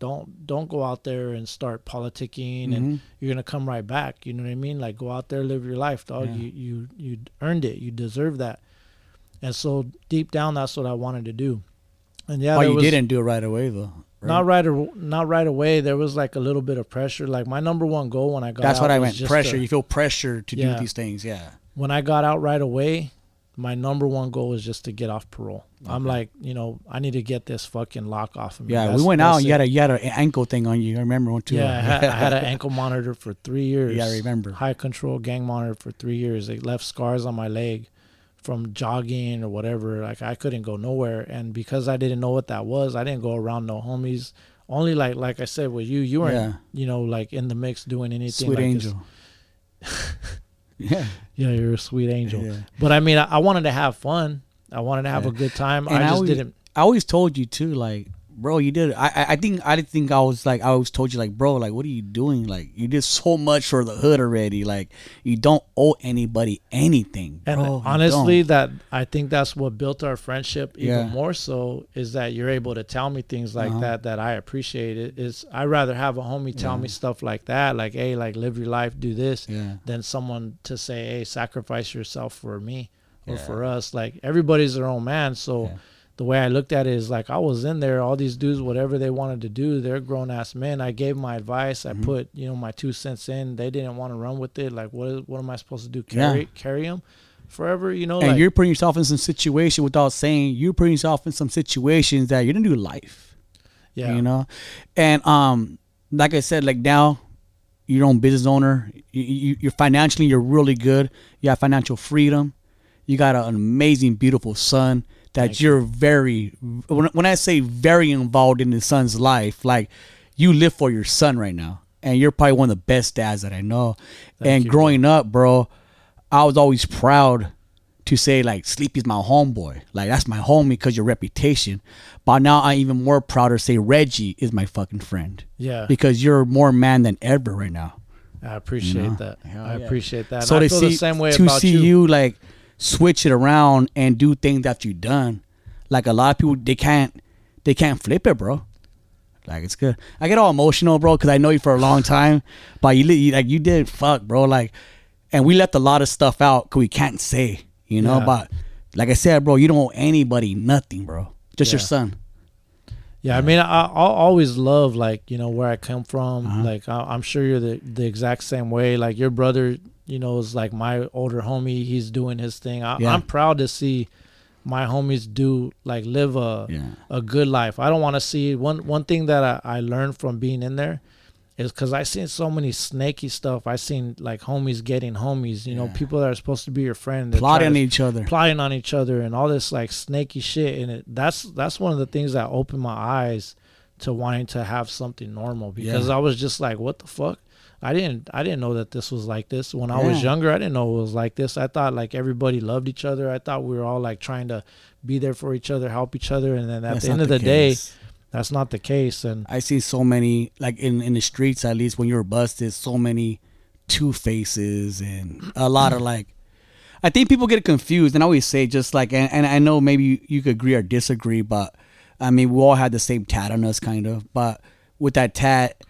don't don't go out there and start politicking and
Mhm.
you're gonna come right back you know what i mean like go out there live your life dog
Yeah.
you you you earned it you deserve that and so deep down that's what i wanted to do and yeah
oh,
there
you
was,
didn't do it right away, though. right?
not right not right away there was like a little bit of pressure like my number one goal when i got
That's what I meant. Pressure.
to-
you feel pressure to
Yeah.
do these things. Yeah.
When I got out right away, my number one goal was just to get off parole. I'm like, you know, I need to get this fucking lock off of me.
Yeah.
That's-
we went out and you
it.
had, a, you had an ankle thing on you. I remember one too.
Yeah, I had, I had an [laughs] ankle monitor for three years.
Yeah, I remember.
High control gang monitor for three years. It left scars on my leg from jogging or whatever. Like I couldn't go nowhere, and because I didn't know what that was, I didn't go around no homies. Only like like I said with you, you weren't
Yeah.
you know like in the mix doing anything.
Sweet
like this.
angel. [laughs] [laughs] yeah.
Yeah, you're a sweet angel.
Yeah.
But I mean, I, I wanted to have fun. I wanted to have
Yeah.
a good time.
And
I
I
just
always-
didn't.
I always told you too, like, bro, you did. I, I, think, I didn't think I was like, I always told you, like, bro, like, what are you doing? Like, you did so much for the hood already. Like, you don't owe anybody anything.
And
bro. You
honestly, that I think that's what built our friendship even
Yeah.
more so is that you're able to tell me things like
Uh-huh.
that that I appreciate. It is I rather have a homie tell
Yeah.
me stuff like that, like hey, like live your life, do this,
yeah,
than someone to say hey, sacrifice yourself for me or for us. Like everybody's their own man, so. The way I looked at it is like I was in there, all these dudes, whatever they wanted to do, they're grown ass men. I gave my advice. I
Mhm.
put, you know, my two cents in. They didn't want to run with it. Like, what? Is, what am I supposed to do?
Yeah.
Carry, carry them forever? You know,
and
like
you're putting yourself in some situation without saying you're putting yourself in some situations that you're gonna do life.
yeah,
you know and um like i said like now you're your own business owner you, you, you're financially you're really good you have financial freedom you got an amazing beautiful son that
Thank
you're very when, when i say very involved in the son's life like you live for your son right now and you're probably one of the best dads that i know
Thank
and
you,
growing up bro i was always proud to say like Sleepy's my homeboy. Like that's my homie because your reputation. But now I'm even more proud to say Reggie is my fucking friend
yeah.
because you're more man than ever right now.
I appreciate
know?
that.
Hell
I
yeah.
appreciate that.
so
And I
they
feel
see
the same way
to
about
see
you.
you. like switch it around and do things that you've done. Like a lot of people, they can't they can't flip it, bro. Like it's good. I get all emotional, bro, because I know you for a long [sighs] time. But you, like you did fuck, bro. Like, and we left a lot of stuff out because we can't say, you know.
Yeah.
But like I said, bro, you don't owe anybody nothing, bro. Just your
Yeah.
son.
Yeah, I mean, I, I'll always love like you know where I come from.
Uh-huh.
Like I, I'm sure you're the the exact same way. Like your brother, you know, it's like my older homie. He's doing his thing. I,
Yeah.
I'm proud to see my homies do like live a
Yeah.
a good life. I don't want to see one one thing that I, I learned from being in there is because I seen so many snaky stuff. I seen like homies getting homies. You know, people that are supposed to be your friend
Plotting on each other.
plotting on each other and all this like snaky shit and it that's that's one of the things that opened my eyes to wanting to have something normal because
Yeah.
I was just like what the fuck I didn't I didn't know that this was like this when I was younger I didn't know it was like this I thought like everybody loved each other I thought we were all like trying to be there for each other help each other and then at
That's
the end
not
of the, day that's not the case. And
I see so many like in in the streets at least when you were busted, so many two faces and a lot of like. I think people get confused, and I always say just like, and, and I know maybe you, you could agree or disagree, but I mean we all had the same tat on us, kind of. But with that tat,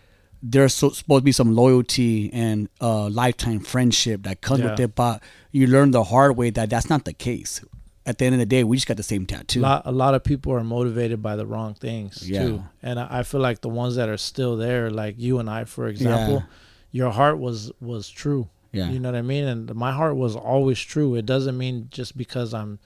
there's so, supposed to be some loyalty and uh, lifetime friendship that comes with it, but you learn the hard way that that's not the case. At the end of the day, we just got the same tattoo.
a lot, a lot of people are motivated by the wrong things
Yeah.
too. And I, I feel like the ones that are still there, like you and I, for example, your heart was was true.
Yeah.
You know what I mean? And my heart was always true. It doesn't mean just because I'm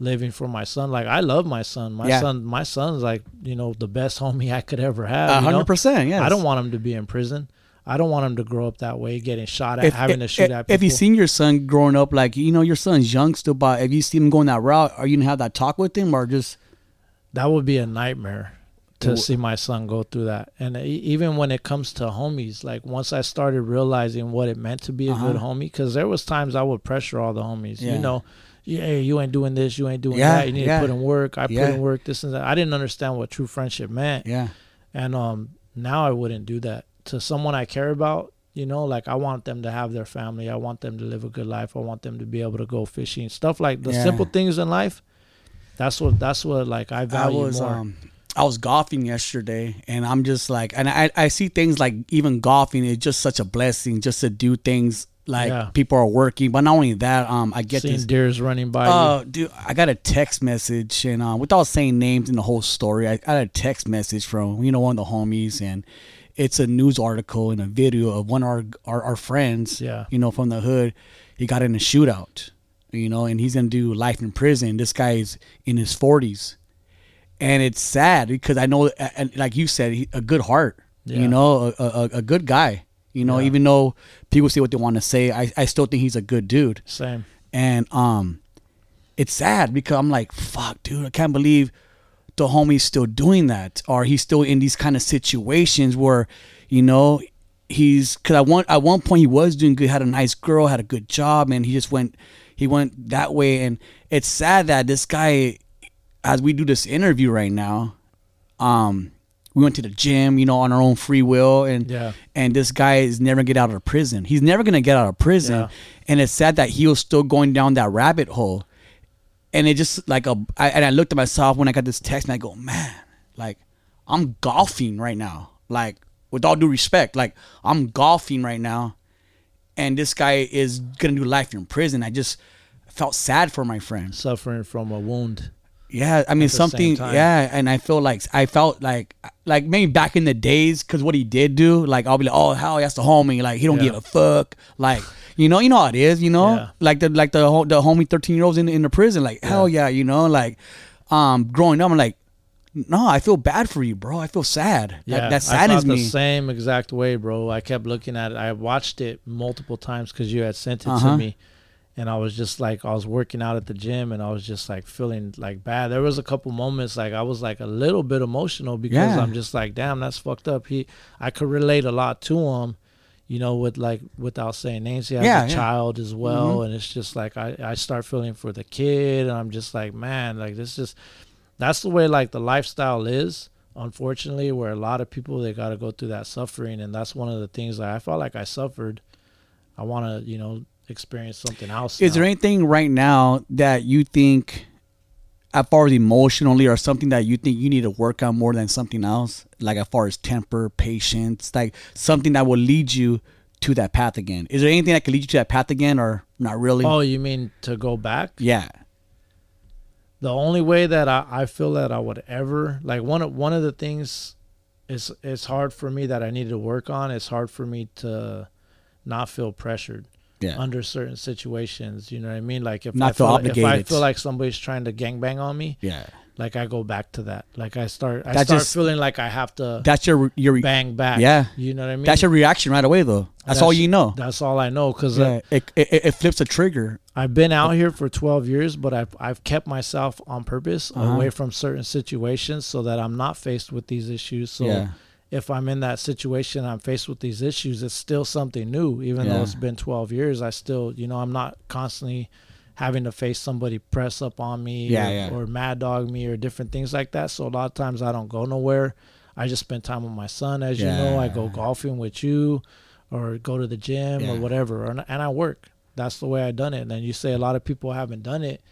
living for my son. Like I love my son. My
Yeah.
son my son's like, you know, the best homie I could ever have.
A
you know?
hundred percent, yes.
I don't want him to be in prison. I don't want him to grow up that way, getting shot at,
if,
having to
if,
shoot at people.
If you seen your son growing up, like you know, your son's young still, but if you see him going that route, are you gonna have that talk with him, or just
that would be a nightmare to see my son go through that. And even when it comes to homies, like once I started realizing what it meant to be a good
Uh-huh.
homie, because there was times I would pressure all the homies.
Yeah.
You know, yeah, hey, you ain't doing this, you ain't doing
Yeah,
that. You need
yeah.
to put in work. I
Yeah.
put in work. This and that. I didn't understand what true friendship meant,
yeah,
and um, now I wouldn't do that to someone I care about. You know, like I want them to have their family. I want them to live a good life. I want them to be able to go fishing. Stuff like the simple things in life. That's what. That's what like I
I
value
was
more.
um, I was golfing yesterday, and I'm just like, and I I see things like even golfing is just such a blessing, just to do things like
Yeah.
people are working, but not only that, um, I get
Seeing
this
deers running by.
Oh, dude, I got a text message, and uh, without saying names in the whole story, I got a text message from you know one of the homies, and it's a news article and a video of one of our our, our friends,
Yeah.
you know, from the hood. He got in a shootout, you know, and he's gonna do life in prison. This guy is in his forties, and it's sad because I know, and like you said, he, a good heart,
Yeah.
you know, a, a, a good guy. You know,
Yeah.
even though people say what they want to say, I, I still think he's a good dude
Same.
and um it's sad because i'm like fuck dude i can't believe the homie's still doing that or he's still in these kind of situations where you know he's because at one at one point he was doing good had a nice girl had a good job and he just went he went that way and it's sad that this guy as we do this interview right now um we went to the gym you know on our own free will and
Yeah.
and this guy is never get out of prison. He's never gonna get out of prison,
Yeah.
and it's sad that he was still going down that rabbit hole. And it just like a, I, and I looked at myself when I got this text, and I go, man, like I'm golfing right now. Like with all due respect, like I'm golfing right now, and this guy is gonna do life in prison. I just felt sad for my friend.
Suffering from a wound.
Yeah, I mean something. Yeah, and I feel like I felt like like maybe back in the days because what he did do, like I'll be like, oh hell, that's the homie. Like he don't
Yeah.
give a fuck. Like you know, you know how it is. You know,
Yeah.
like the like the the homie thirteen year olds in in the prison. Like hell yeah, you know, like um growing up, I'm like, no, I feel bad for you, bro. I feel sad.
Yeah,
that, that
I
saddens
the
me.
same exact way, bro. I kept looking at it. I watched it multiple times because you had sent it
Uh-huh.
to me, and I was just like, I was working out at the gym, and I was just like feeling like bad. There was a couple moments like I was like a little bit emotional because
Yeah.
I'm just like, damn, that's fucked up. He, I could relate a lot to him, you know, with like without saying names. He has
Yeah,
a
yeah.
child as well,
Mhm.
and it's just like I, I start feeling for the kid, and I'm just like, man, like this just that's the way like the lifestyle is unfortunately where a lot of people they got to go through that suffering and that's one of the things that i felt like i suffered i want to you know experience something else
Is
now.
there anything right now that you think, as far as emotionally, or something that you think you need to work on more than something else? Like as far as temper, patience, like something that will lead you to that path again. Is there anything that could lead you to that path again, or not really?
oh you mean to go back
yeah,
the only way that I, I feel that I would ever like one of one of the things is it's hard for me that I need to work on. It's hard for me to not feel pressured
yeah.
under certain situations. You know what I mean? Like if
Not
I feel
feel
like, if I feel like somebody's trying to gangbang on me,
yeah.
like I go back to that. Like I start I
That
start
just-
feeling like I have to
That's your your
bang back.
Yeah.
You know what I mean?
that's your reaction right away though. That's, all you know.
That's all I know because
Yeah, it, it it flips a trigger.
I've been out here for 12 years, but I've I've kept myself on purpose
Uh-huh.
away from certain situations so that I'm not faced with these issues. So
yeah,
if I'm in that situation, I'm faced with these issues. It's still something new, even though it's been 12 years. I still, you know, I'm not constantly having to face somebody press up on me
Yeah,
or,
yeah.
or mad dog me or different things like that. So a lot of times I don't go nowhere. I just spend time with my son, as you know. I go golfing with you, or go to the gym
Yeah.
or whatever, or, and I work. That's the way I done it. And then you say a lot of people haven't done it,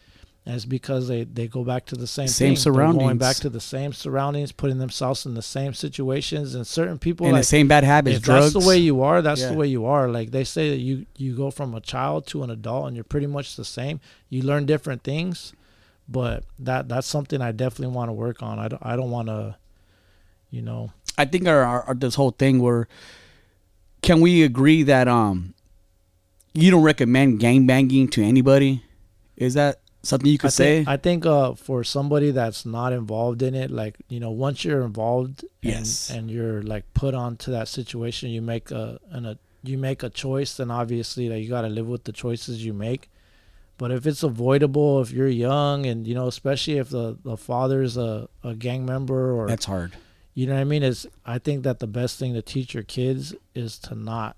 and it's because they they go back to the same
Same
thing. They're going back to the same surroundings, putting themselves in the same situations, and certain people
and
like
the same bad habits,
if
drugs.
that's the way you are, that's
Yeah.
the way you are. Like they say that you you go from a child to an adult and you're pretty much the same. You learn different things, but that that's something I definitely want to work on. I don't I don't want to, you know,
I think our, our, our this whole thing where can we agree that um you don't recommend gang banging to anybody? Is that something you could
I
say?
think, I think uh for somebody that's not involved in it, like you know, once you're involved, and,
Yes.
and you're like put onto that situation, you make a an a you make a choice, then obviously like you got to live with the choices you make. But if it's avoidable, if you're young, and you know, especially if the the father's a a gang member or
That's hard.
you know what I mean? Is I think that the best thing to teach your kids is to not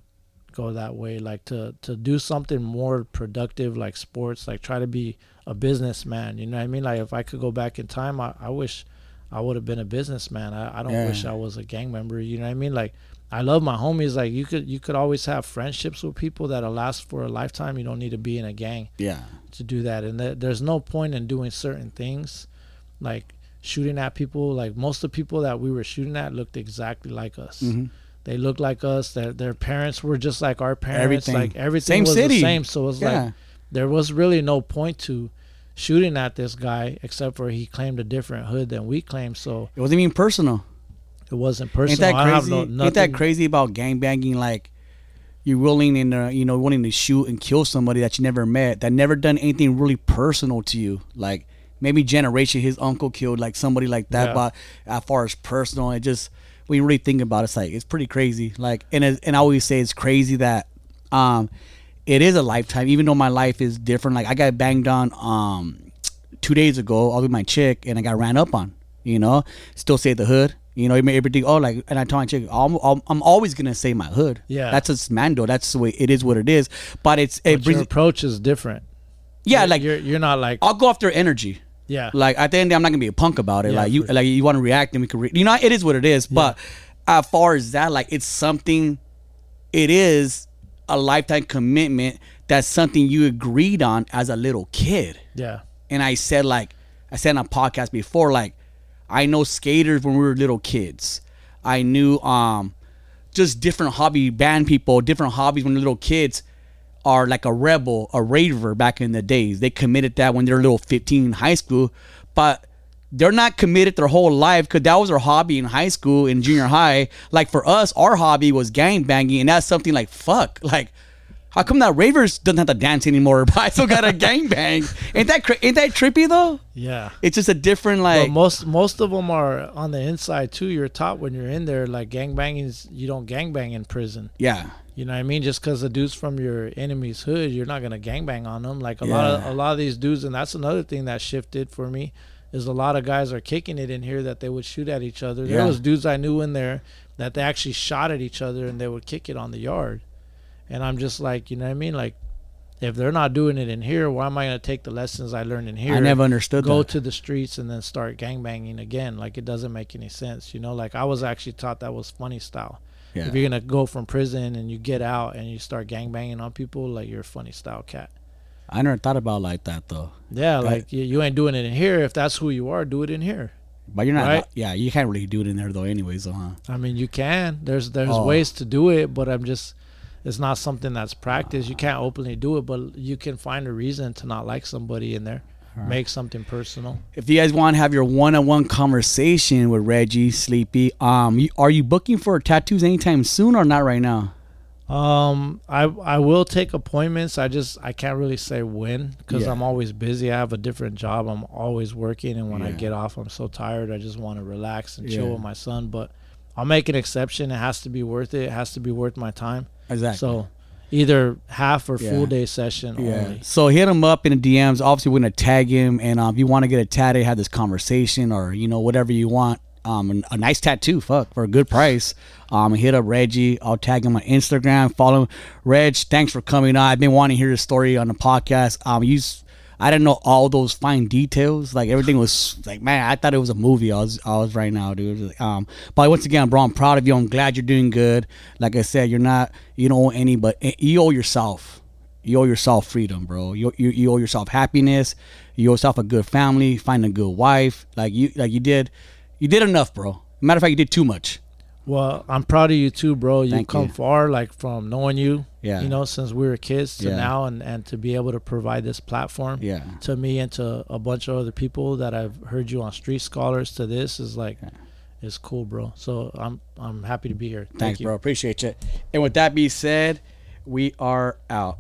go that way. Like to to do something more productive, like sports. Like try to be a businessman. You know what I mean? Like if I could go back in time, I, I wish I would have been a businessman. I, I don't
Yeah.
wish I was a gang member. You know what I mean? Like I love my homies. Like you could you could always have friendships with people that'll last for a lifetime. You don't need to be in a gang
Yeah.
to do that and th- there's no point in doing certain things like shooting at people like most of the people that we were shooting at looked exactly like us
hmm
they looked like us their, their parents were just like our parents
Everything.
like everything
Same
was
city.
the same so it was
Yeah.
like there was really no point to shooting at this guy except for he claimed a different hood than we claimed so
it wasn't even personal.
it wasn't personal.
Ain't that
I have
crazy?
no,
Ain't that crazy about gang banging? Like you're willing and uh, you know wanting to shoot and kill somebody that you never met, that never done anything really personal to you. Like maybe generation, his uncle killed like somebody like that.
Yeah.
But as far as personal, it just when you really think about it, it's like it's pretty crazy. Like and and I always say it's crazy that um it is a lifetime. Even though my life is different, like I got banged on um two days ago. I was with my chick and I got ran up on. You know, still say the hood. You know, everything. Oh, like, and I told my chick, I'm, I'm, I'm always gonna say my hood.
Yeah.
that's just Mando. That's the way it is. What it is. But it's it
but your
brings.
approach is different
Yeah,
You're-
like
you're, you're not like
I'll go after energy.
yeah
Like at the end, of the day, I'm not gonna be a punk about it.
Yeah,
like you,
for-
like you want to react, and we can. Re- you know, it is what it is. But as far as that, like it's something. It is a lifetime commitment. That's something you agreed on as a little kid.
yeah
And I said like, I said on a podcast before, like, I know skaters when we were little kids. I knew um, just different hobby band people, different hobbies when little kids are like a rebel, a raver back in the days. They committed that when they're little 15 in high school, but they're not committed their whole life because that was their hobby in high school, in junior high. Like for us, our hobby was gang banging, and that's something like fuck, like. How come that ravers doesn't have to dance anymore, [laughs] but I still got a gang bang? Ain't that cra- ain't that trippy though?
yeah
It's just a different like.
but most most of them are on the inside too. You're taught when you're in there, like gangbanging is you don't gang bang in prison.
yeah,
You know what I mean? Just because the dude's from your enemy's hood, you're not gonna gangbang on them. Like a lot of a lot of these dudes, and that's another thing that shifted for me, is a lot of guys are kicking it in here that they would shoot at each other. There
Yeah.
was dudes I knew in there that they actually shot at each other and they would kick it on the yard, and I'm just like, you know what I mean? Like, if they're not doing it in here, why am I gonna take the lessons I learned in here?
I never understood
go
that.
to the streets and then start gangbanging again. Like it doesn't make any sense, you know. Like I was actually taught that was funny style.
yeah.
If you're gonna go from prison and you get out and you start gangbanging on people, like you're a funny style cat.
I never thought about it like that though.
Yeah,
Right.
like you, you ain't doing it in here. If that's who you are, do it in here.
But you're not.
Right.
Yeah, you can't really do it in there though, anyways. So, huh?
I mean, you can. There's there's
Oh.
ways to do it, but I'm just. It's not something that's practiced. You can't openly do it, but you can find a reason to not like somebody in there. Make something personal.
If you guys want to have your one-on-one conversation with Reggie Sleepy, um, you, are you booking for tattoos anytime soon or not right now?
Um, I I will take appointments. I just I can't really say when because
Yeah.
I'm always busy. I have a different job. I'm always working, and when I get off, I'm so tired. I just want to relax and chill
Yeah.
with my son. But I'll make an exception. It has to be worth it. It has to be worth my time.
Exactly.
So either half or
Yeah.
full day session
Yeah.
only.
So hit him up in the DMs. Obviously, we're gonna tag him, and um, if you want to get a tattoo, have this conversation, or you know whatever you want, um, a nice tattoo, fuck, for a good price. Um, hit up Reggie. I'll tag him on Instagram. Follow him. Reg. Thanks for coming on. I've been wanting to hear your story on the podcast. Um, you, I didn't know all those fine details. Like everything was like, man, I thought it was a movie. I was, I was right now, dude. Um, but once again, bro, I'm proud of you. I'm glad you're doing good. Like I said, you're not, you don't owe any, but eh, you owe yourself. You owe yourself freedom, bro. You, you, you owe yourself happiness. You owe yourself a good family. Find a good wife. Like you, like you did, you did enough, bro. Matter of fact, you did too much.
Well, I'm proud of you too, bro. You've
Thank
come
you.
far, like from knowing you,
Yeah.
you know, since we were kids to
Yeah.
now, and and to be able to provide this platform,
Yeah.
to me and to a bunch of other people that I've heard you on Street Scholars to this is like, it's cool, bro. So I'm I'm happy to be here. Thank
Thanks,
you.
bro. Appreciate you. And with that being said, we are out.